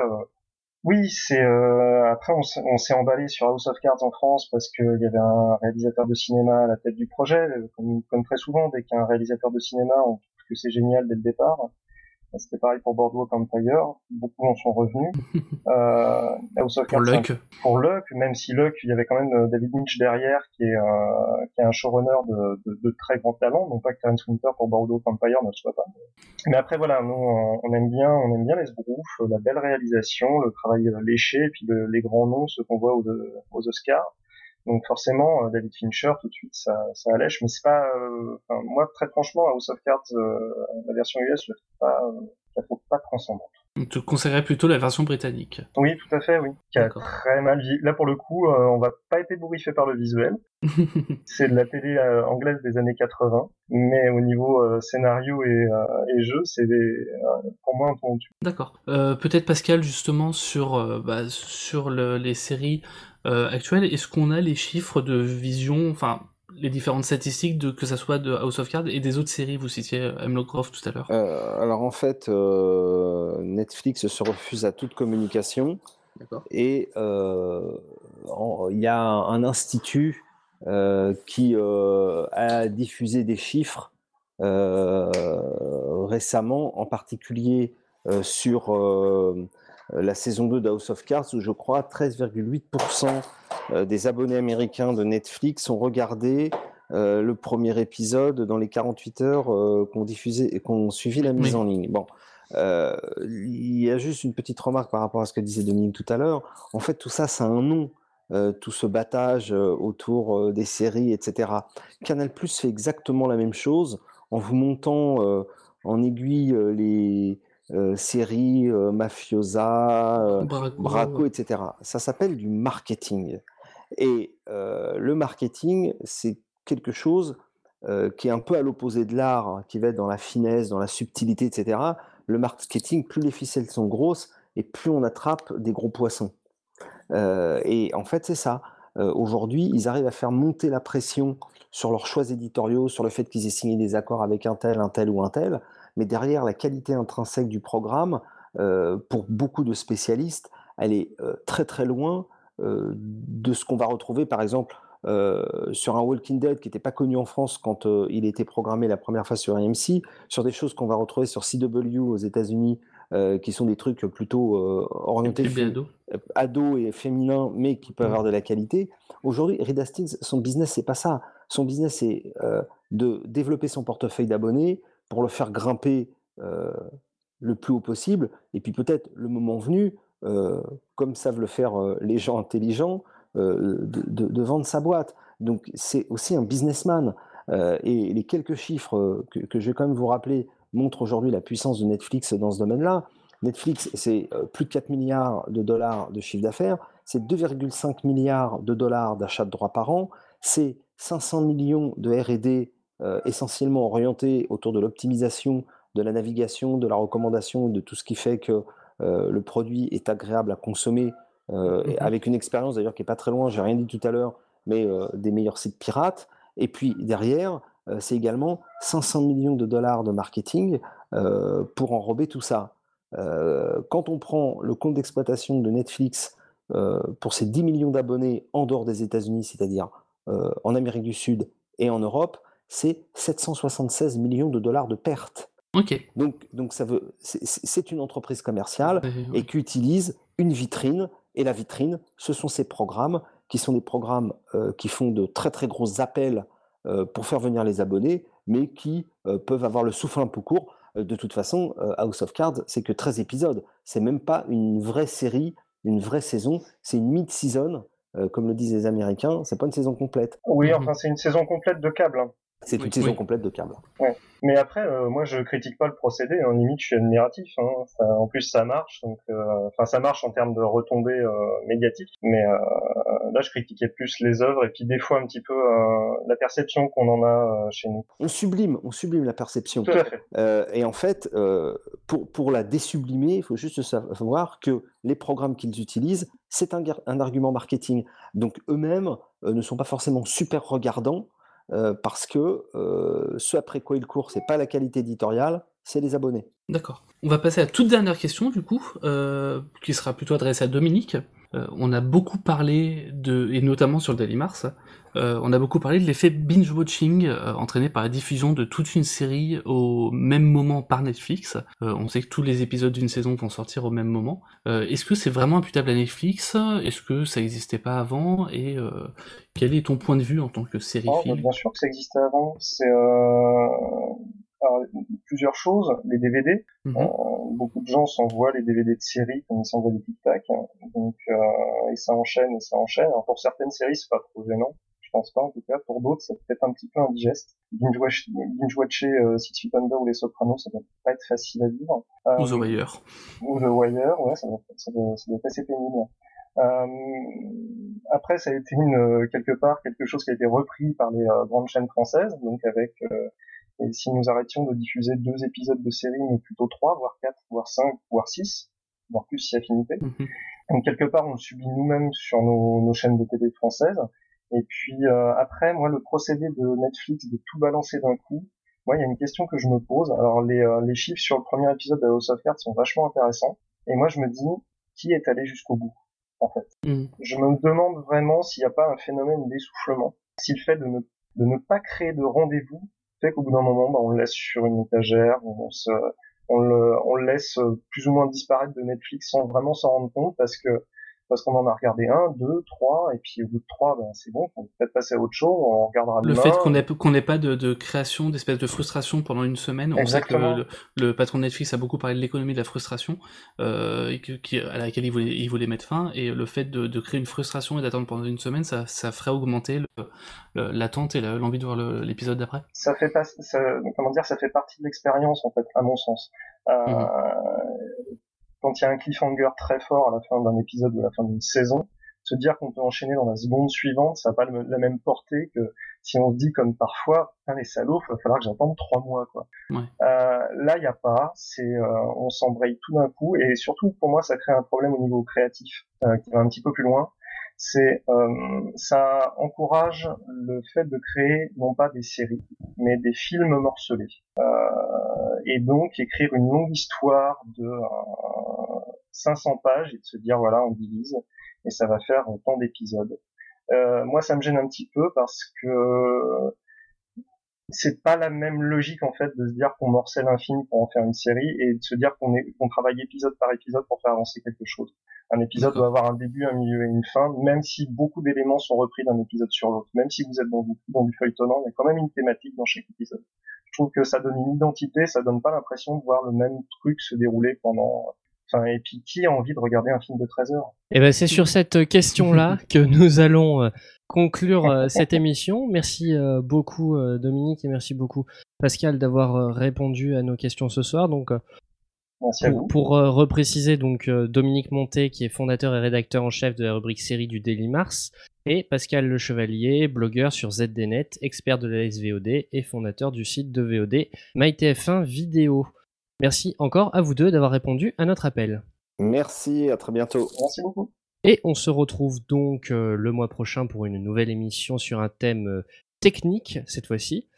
oui, c'est euh, après on s'est emballé sur House of Cards en France parce qu'il y avait un réalisateur de cinéma à la tête du projet, comme, comme très souvent dès qu'il réalisateur de cinéma, on trouve que c'est génial dès le départ. C'était pareil pour Boardwalk Empire. Beaucoup en sont revenus. Euh, pour Luck. Pour Luck, même si Luck, il y avait quand même euh, David Lynch derrière, qui est, euh, qui est un showrunner de, de, de, très grand talent. Donc pas que Terence Winter pour Boardwalk Empire ne soit pas. Mais après voilà, nous on aime bien, on aime bien les sbroufs, la belle réalisation, le travail léché, et puis les grands noms, ceux qu'on voit aux, aux Oscars. Donc forcément, euh, David Fincher, tout de suite, ça, ça allège. Mais c'est pas, euh, moi très franchement, House of Cards, euh, la version US, je la trouve pas, je la trouve pas transcendante. Tu conseillerais plutôt la version britannique. Oui, tout à fait, oui. Qui a très mal vieilli. Là, pour le coup, on va pas être ébouriffé par le visuel. c'est de la télé anglaise des années 80, mais au niveau scénario et, et jeu, c'est pour moi un peu D'accord. Peut-être Pascal justement sur bah, sur le, les séries euh, actuelle, est-ce qu'on a les chiffres de vision, enfin les différentes statistiques de que ça soit de House of Cards et des autres séries? Vous citiez euh, Hemlock Grove tout à l'heure. Euh, alors en fait, Netflix se refuse à toute communication. Et il y a un, institut qui a diffusé des chiffres récemment, en particulier sur la saison 2 d'House of Cards, où je crois 13,8% des abonnés américains de Netflix ont regardé le premier épisode dans les 48 heures qu'on diffusait et qu'on suivi la mise en ligne. Bon, il y a juste une petite remarque par rapport à ce que disait Dominique tout à l'heure. En fait, tout ça, ça a un nom. tout ce battage autour des séries, etc. Canal Plus fait exactement la même chose en vous montant en aiguille les séries mafiosa, braco, etc. Ça s'appelle du marketing. Et le marketing, c'est quelque chose qui est un peu à l'opposé de l'art, hein, qui va être dans la finesse, dans la subtilité, etc. Le marketing, plus les ficelles sont grosses et plus on attrape des gros poissons. et en fait, c'est ça. Aujourd'hui, ils arrivent à faire monter la pression sur leurs choix éditoriaux, sur le fait qu'ils aient signé des accords avec un tel, un tel ou un tel, mais derrière la qualité intrinsèque du programme, euh, pour beaucoup de spécialistes, elle est euh, très très loin euh, de ce qu'on va retrouver par exemple sur un Walking Dead qui n'était pas connu en France quand il était programmé la première fois sur AMC, sur des choses qu'on va retrouver sur CW aux États-Unis, qui sont des trucs plutôt orientés ado. et féminins, mais qui peuvent avoir de la qualité. Aujourd'hui, Reed Hastings, son business, c'est pas ça. Son business, c'est de développer son portefeuille d'abonnés, pour le faire grimper le plus haut possible. Et puis peut-être le moment venu, comme savent le faire les gens intelligents, de, vendre sa boîte. Donc c'est aussi un businessman. et les quelques chiffres que, je vais quand même vous rappeler montrent aujourd'hui la puissance de Netflix dans ce domaine-là. Netflix, c'est plus de 4 milliards de dollars de chiffre d'affaires, c'est 2,5 milliards de dollars d'achat de droits par an, c'est 500 millions de RD euh, essentiellement orienté autour de l'optimisation de la navigation, de la recommandation, de tout ce qui fait que euh, le produit est agréable à consommer, euh, mmh avec une expérience d'ailleurs qui n'est pas très loin, j'ai rien dit tout à l'heure, mais des meilleurs sites pirates. Et puis derrière, c'est également 500 millions de dollars de marketing pour enrober tout ça. quand on prend le compte d'exploitation de Netflix pour ses 10 millions d'abonnés en dehors des États-Unis, c'est-à-dire en Amérique du Sud et en Europe, c'est 776 millions de dollars de pertes. Donc, donc ça veut, c'est une entreprise commerciale et qui utilise une vitrine. Et la vitrine, ce sont ces programmes qui sont des programmes euh, qui font de très très gros appels euh, pour faire venir les abonnés, mais qui euh, peuvent avoir le souffle un peu court. de toute façon, House of Cards, c'est que 13 épisodes. C'est même pas une vraie série, une vraie saison. C'est une mid-season, comme le disent les Américains. C'est pas une saison complète. Oui, mhm. enfin, c'est une saison complète de câble. Hein. C'est une saison complète de câble. Ouais. Mais après, euh, moi, je critique pas le procédé. En hein. limite, je suis admiratif. Hein. en plus, ça marche. Donc, euh, enfin, ça marche en termes de retombées euh, médiatiques. Mais là, je critiquais plus les œuvres et puis des fois un petit peu la perception qu'on en a chez nous. On sublime, on sublime la perception. Tout à fait. et en fait, pour pour la désublimer, il faut juste savoir que les programmes qu'ils utilisent, c'est un, un argument marketing. Donc eux-mêmes ne sont pas forcément super regardants euh, parce que euh, ce après quoi il court, c'est pas la qualité éditoriale, c'est les abonnés. D'accord. On va passer à la toute dernière question du coup, euh, qui sera plutôt adressée à Dominique. Euh, on a beaucoup parlé de, et notamment sur le Daily Mars, euh, on a beaucoup parlé de l'effet binge-watching euh, entraîné par la diffusion de toute une série au même moment par Netflix. on sait que tous les épisodes d'une saison vont sortir au même moment. Est-ce que c'est vraiment imputable à Netflix? Est-ce que ça n'existait pas avant? Et quel est ton point de vue en tant que série oh, Bien sûr que ça existait avant. C'est plusieurs choses, les DVD. Mhm. Euh, beaucoup de gens s'envoient les DVD de séries comme ils s'envoient des tic-tac. Donc, euh, et ça enchaîne et ça enchaîne. Alors, pour certaines séries, c'est pas trop gênant. Je pense pas, en tout cas. Pour d'autres, c'est peut-être un petit peu indigeste. Binge-watcher binge euh, Six Feet Under ou Les Sopranos, ça doit pas être facile à vivre. Euh, ou The Wire. Ou The Wire, ouais, ça doit, ça doit, ça doit être assez pénible. Euh, après, ça a été une, quelque part quelque chose qui a été repris par les euh, grandes chaînes françaises, donc avec euh, et si nous arrêtions de diffuser deux épisodes de série, mais plutôt trois, voire quatre, voire cinq, voire six, voire plus si affinité. Mhm. Donc quelque part, on le subit nous-mêmes sur nos, nos, chaînes de télé françaises. Et puis euh, après, moi, le procédé de Netflix de tout balancer d'un coup, moi, il y a une question que je me pose. Alors les, euh, les chiffres sur le premier épisode de House of Cards sont vachement intéressants. Et moi, je me dis, qui est allé jusqu'au bout, en fait? Mhm. Je me demande vraiment s'il n'y a pas un phénomène d'essoufflement, si le fait de ne, de ne pas créer de rendez-vous fait qu'au bout d'un moment, bah, on le laisse sur une étagère, on on le, on le laisse plus ou moins disparaître de Netflix sans vraiment s'en rendre compte parce que parce qu'on en a regardé un, deux, trois, et puis au bout de trois, ben, c'est bon, on peut peut-être passer à autre chose, on regardera le fait qu'on n'ait qu'on pas de, de création, d'espèce de frustration pendant une semaine. On sait que le, patron de Netflix a beaucoup parlé de l'économie de la frustration, euh, et qui, à laquelle il voulait, il voulait mettre fin, et le fait de, de créer une frustration et d'attendre pendant une semaine, ça, ça ferait augmenter l'attente et l'envie de voir l'épisode d'après. Ça fait pas, ça, comment dire, ça fait partie de l'expérience en fait, à mon sens. Euh, mhm quand il y a un cliffhanger très fort à la fin d'un épisode ou à la fin d'une saison, se dire qu'on peut enchaîner dans la seconde suivante, ça n'a pas la même portée que si on se dit comme parfois, ah, les salauds, il va falloir que j'attende trois mois, quoi. Ouais. Euh, là, il n'y a pas, c'est, euh, on s'embraye tout d'un coup, et surtout, pour moi, ça crée un problème au niveau créatif, euh, qui va un petit peu plus loin. C'est, euh, ça encourage le fait de créer non pas des séries, mais des films morcelés. Euh, et donc écrire une longue histoire de 500 pages et de se dire voilà on divise et ça va faire tant d'épisodes. Euh, moi ça me gêne un petit peu parce que c'est pas la même logique en fait de se dire qu'on morcelle un film pour en faire une série et de se dire qu'on travaille épisode par épisode pour faire avancer quelque chose. Un épisode doit avoir un début, un milieu et une fin, même si beaucoup d'éléments sont repris d'un épisode sur l'autre. Même si vous êtes dans du, dans du feuilletonnant, il y a quand même une thématique dans chaque épisode. Je trouve que ça donne une identité, ça donne pas l'impression de voir le même truc se dérouler pendant Enfin, et puis qui a envie de regarder un film de 13 heures Et eh ben c'est sur cette question-là que nous allons euh, conclure euh, cette émission. Merci euh, beaucoup Dominique et merci beaucoup Pascal d'avoir répondu à nos questions ce soir. Donc pour, repréciser, donc Dominique Monté, qui est fondateur et rédacteur en chef de la rubrique série du Daily Mars, et Pascal Le Chevalier, blogueur sur ZDNet, expert de la SVOD et fondateur du site de VOD MyTF1 Vidéo. Merci encore à vous deux d'avoir répondu à notre appel. Merci, à très bientôt. Merci beaucoup. Et on se retrouve donc euh, le mois prochain pour une nouvelle émission sur un thème euh, technique cette fois-ci.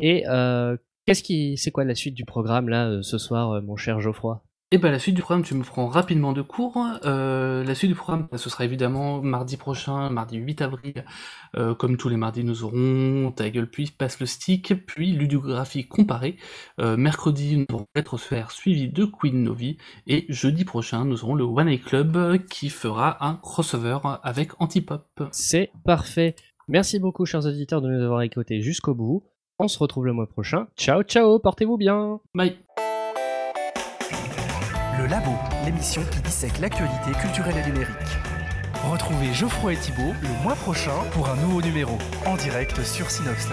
Et euh, qu'est-ce qui, c'est quoi la suite du programme là ce soir, mon cher Geoffroy? Et eh ben la suite du programme, tu me prends rapidement de cours. Euh, la suite du programme, ce sera évidemment mardi prochain, mardi 8 avril. Euh, comme tous les mardis, nous aurons Ta gueule puis passe le stick, puis ludographie comparée. Euh, mercredi, nous aurons Rétrosphère suivi de Queen Novi. Et jeudi prochain, nous aurons le One A Club qui fera un crossover avec Antipop. C'est parfait. Merci beaucoup, chers auditeurs, de nous avoir écoutés jusqu'au bout. On se retrouve le mois prochain. Ciao, ciao, portez-vous bien. Bye. Labo, l'émission qui dissèque l'actualité culturelle et numérique. Retrouvez Geoffroy et Thibault le mois prochain pour un nouveau numéro, en direct sur Synops.